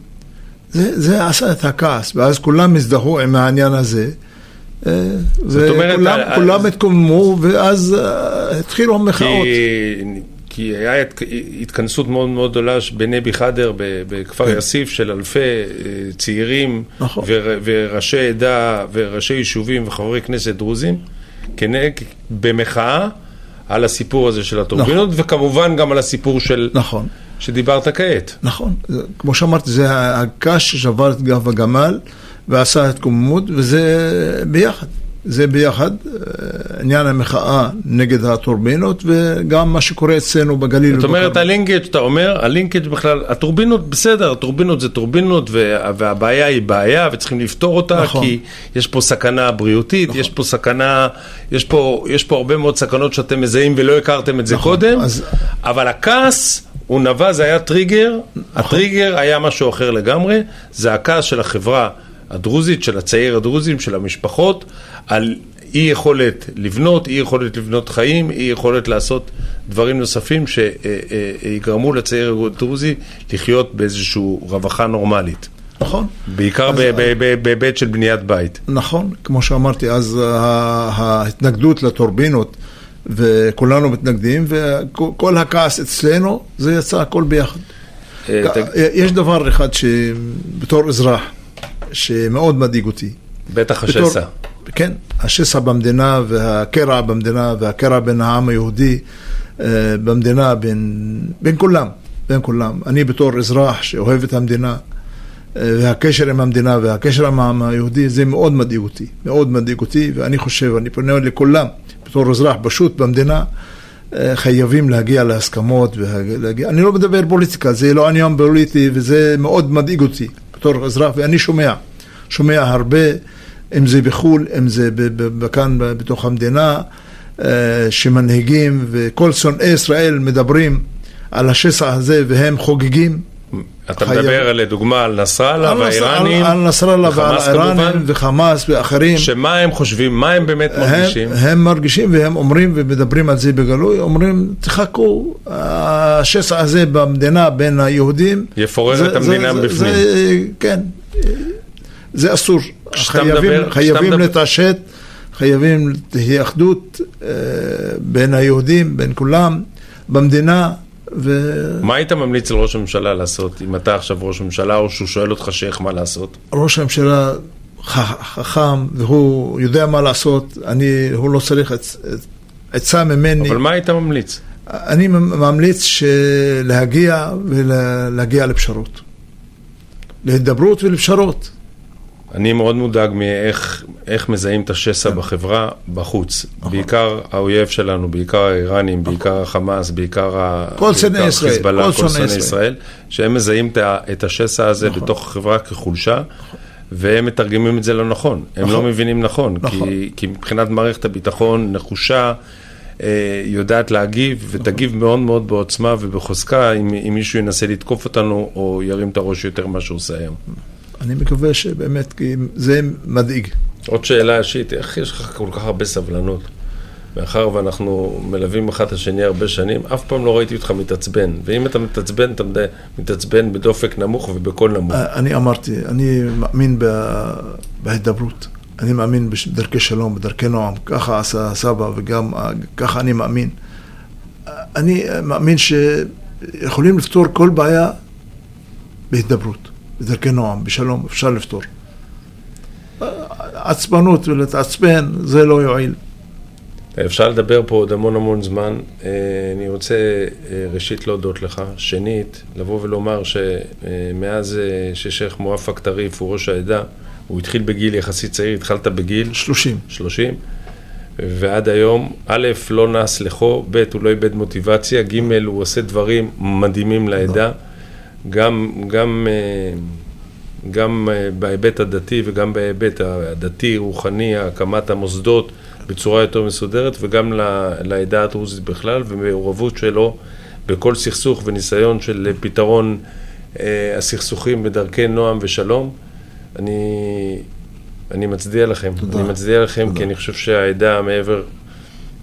זה, זה עשה את הכעס, ואז כולם הזדהו עם העניין הזה. וכולם התקוממו, ואז התחילו המחאות. כי כי היה התכנסות מאוד מאוד גדולה בנבי חדר, בכפר כן. יאסיף, של אלפי אה, צעירים, נכון. וראשי עדה, וראשי יישובים וחברי כנסת דרוזים, במחאה על הסיפור הזה של הטורבינות, נכון. וכמובן גם על הסיפור של... נכון. שדיברת כעת. נכון, כמו שאמרתי, זה הקש ששבר את גב הגמל ועשה התקוממות, וזה ביחד. זה ביחד, אה, עניין המחאה נגד הטורבינות וגם מה שקורה אצלנו בגליל. זאת אומרת, ה linkage, אתה אומר, ה linkage בכלל, הטורבינות בסדר, הטורבינות זה טורבינות והבעיה היא בעיה וצריכים לפתור אותה, נכון. כי יש פה סכנה בריאותית, נכון. יש פה סכנה, יש פה, יש פה הרבה מאוד סכנות שאתם מזהים ולא הכרתם את זה נכון, קודם, אז... אבל הכעס... הוא נבע, זה היה טריגר, נכון. הטריגר היה משהו אחר לגמרי, זה הכעס של החברה הדרוזית, של הצעיר הדרוזים, של המשפחות, על אי יכולת לבנות, אי יכולת לבנות חיים, אי יכולת לעשות דברים נוספים שיגרמו לצעיר הדרוזי לחיות באיזושהי רווחה נורמלית. נכון. בעיקר בהיבט של בניית בית. נכון, כמו שאמרתי, אז ההתנגדות לטורבינות, וכולנו מתנגדים, וכל הכעס אצלנו, זה יצא הכל ביחד. אה, יש דבר אחד שבתור אזרח, שמאוד מדאיג אותי. בטח השסע. כן, השסע במדינה והקרע במדינה והקרע בין העם היהודי אה, במדינה, בין, בין כולם, בין כולם. אני בתור אזרח שאוהב את המדינה אה, והקשר עם המדינה והקשר עם העם היהודי, זה מאוד מדאיג אותי, מאוד מדאיג אותי, ואני חושב, אני פונה לכולם, בתור אזרח פשוט במדינה, אה, חייבים להגיע להסכמות, ולהגיע, אני לא מדבר פוליטיקה, זה לא עניין פוליטי וזה מאוד מדאיג אותי בתור אזרח, ואני שומע, שומע הרבה אם זה בחו"ל, אם זה כאן בתוך המדינה, אה, שמנהיגים וכל שונאי ישראל מדברים על השסע הזה והם חוגגים. אתה חייב... מדבר לדוגמה על נסראללה והאיראנים, על, על נסראללה ועל האיראנים וחמאס ואחרים. שמה הם חושבים, מה הם באמת מרגישים? הם, הם מרגישים והם אומרים ומדברים על זה בגלוי, אומרים תחכו, השסע הזה במדינה בין היהודים. יפורר זה, את המדינה זה, בפנים. זה, כן, זה אסור. חייבים, מדבר, חייבים להתעשת, חייבים תהיה אחדות אה, בין היהודים, בין כולם, במדינה. ו... מה היית ממליץ לראש הממשלה לעשות, אם אתה עכשיו ראש ממשלה, או שהוא שואל אותך שייח מה לעשות? ראש הממשלה חכם, והוא יודע מה לעשות, אני, הוא לא צריך עצה ממני. אבל מה היית ממליץ? אני ממליץ להגיע ולהגיע לפשרות. להידברות ולפשרות. אני מאוד מודאג מאיך מזהים את השסע כן. בחברה בחוץ. נכון. בעיקר האויב שלנו, בעיקר האיראנים, נכון. בעיקר החמאס, בעיקר החיזבאללה, כל שונאי ישראל, שהם מזהים את השסע הזה נכון. בתוך החברה כחולשה. והם מתרגמים את זה לא נכון, הם לא נכון. לא מבינים נכון, נכון. כי, כי מבחינת מערכת הביטחון נחושה, אה, יודעת להגיב, ותגיב נכון. מאוד מאוד בעוצמה ובחוזקה אם, אם מישהו ינסה לתקוף אותנו או ירים את הראש יותר ממה שהוא עושה היום. אני מקווה שבאמת, כי זה מדאיג. עוד שאלה אישית, איך יש לך כל כך הרבה סבלנות? מאחר ואנחנו מלווים אחד את השני הרבה שנים, אף פעם לא ראיתי אותך מתעצבן. ואם אתה מתעצבן, אתה מתעצבן בדופק נמוך ובקול נמוך. אה, אני אמרתי, אני מאמין בהידברות. אני מאמין בדרכי שלום, בדרכי נועם. ככה עשה סבא וגם ככה אני מאמין. אני מאמין שיכולים לפתור כל בעיה בהידברות. בדרכי נועם, בשלום, אפשר לפתור. עצבנות ולהתעצבן, זה לא יועיל. אפשר לדבר פה עוד המון המון זמן. אה, אני רוצה אה, ראשית להודות לך. שנית, לבוא ולומר שמאז אה, ששייח' מואפק טריף הוא ראש העדה, הוא התחיל בגיל יחסית צעיר, התחלת בגיל? 30. 30. ועד היום, א', לא נס לחו, ב', הוא לא איבד מוטיבציה, ג', הוא עושה דברים מדהימים לעדה, גם, גם, אה, גם אה, בהיבט הדתי וגם בהיבט הדתי, רוחני, הקמת המוסדות בצורה יותר מסודרת, וגם לעדה הדרוזית בכלל, ומעורבות שלו בכל סכסוך וניסיון של פתרון אה, הסכסוכים בדרכי נועם ושלום. אני אני מצדיע לכם. תודה. אני מצדיע לכם תודה. כי אני חושב שהעדה, מעבר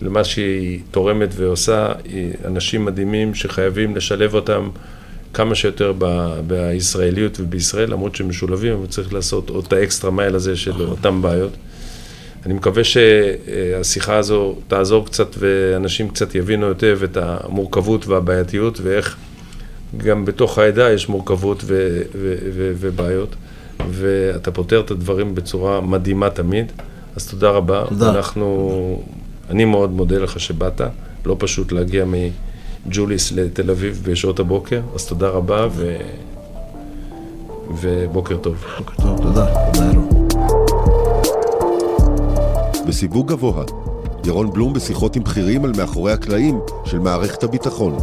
למה שהיא תורמת ועושה, היא אנשים מדהימים שחייבים לשלב אותם כמה שיותר ב- בישראליות ובישראל, למרות שהם משולבים, אבל צריך לעשות עוד את האקסטרה מייל הזה של נכון. אותם בעיות. אני מקווה שהשיחה הזו תעזור קצת ואנשים קצת יבינו היטב את המורכבות והבעייתיות ואיך גם בתוך העדה יש מורכבות ו- ו- ו- ובעיות. ואתה פותר את הדברים בצורה מדהימה תמיד, אז תודה רבה. תודה. אנחנו, אני מאוד מודה לך שבאת, לא פשוט להגיע מג'וליס לתל אביב בשעות הבוקר, אז תודה רבה ו... ובוקר טוב. בוקר טוב, תודה. תודה, ירון. בסיווג גבוה, ירון בלום בשיחות עם בכירים על מאחורי הקלעים של מערכת הביטחון.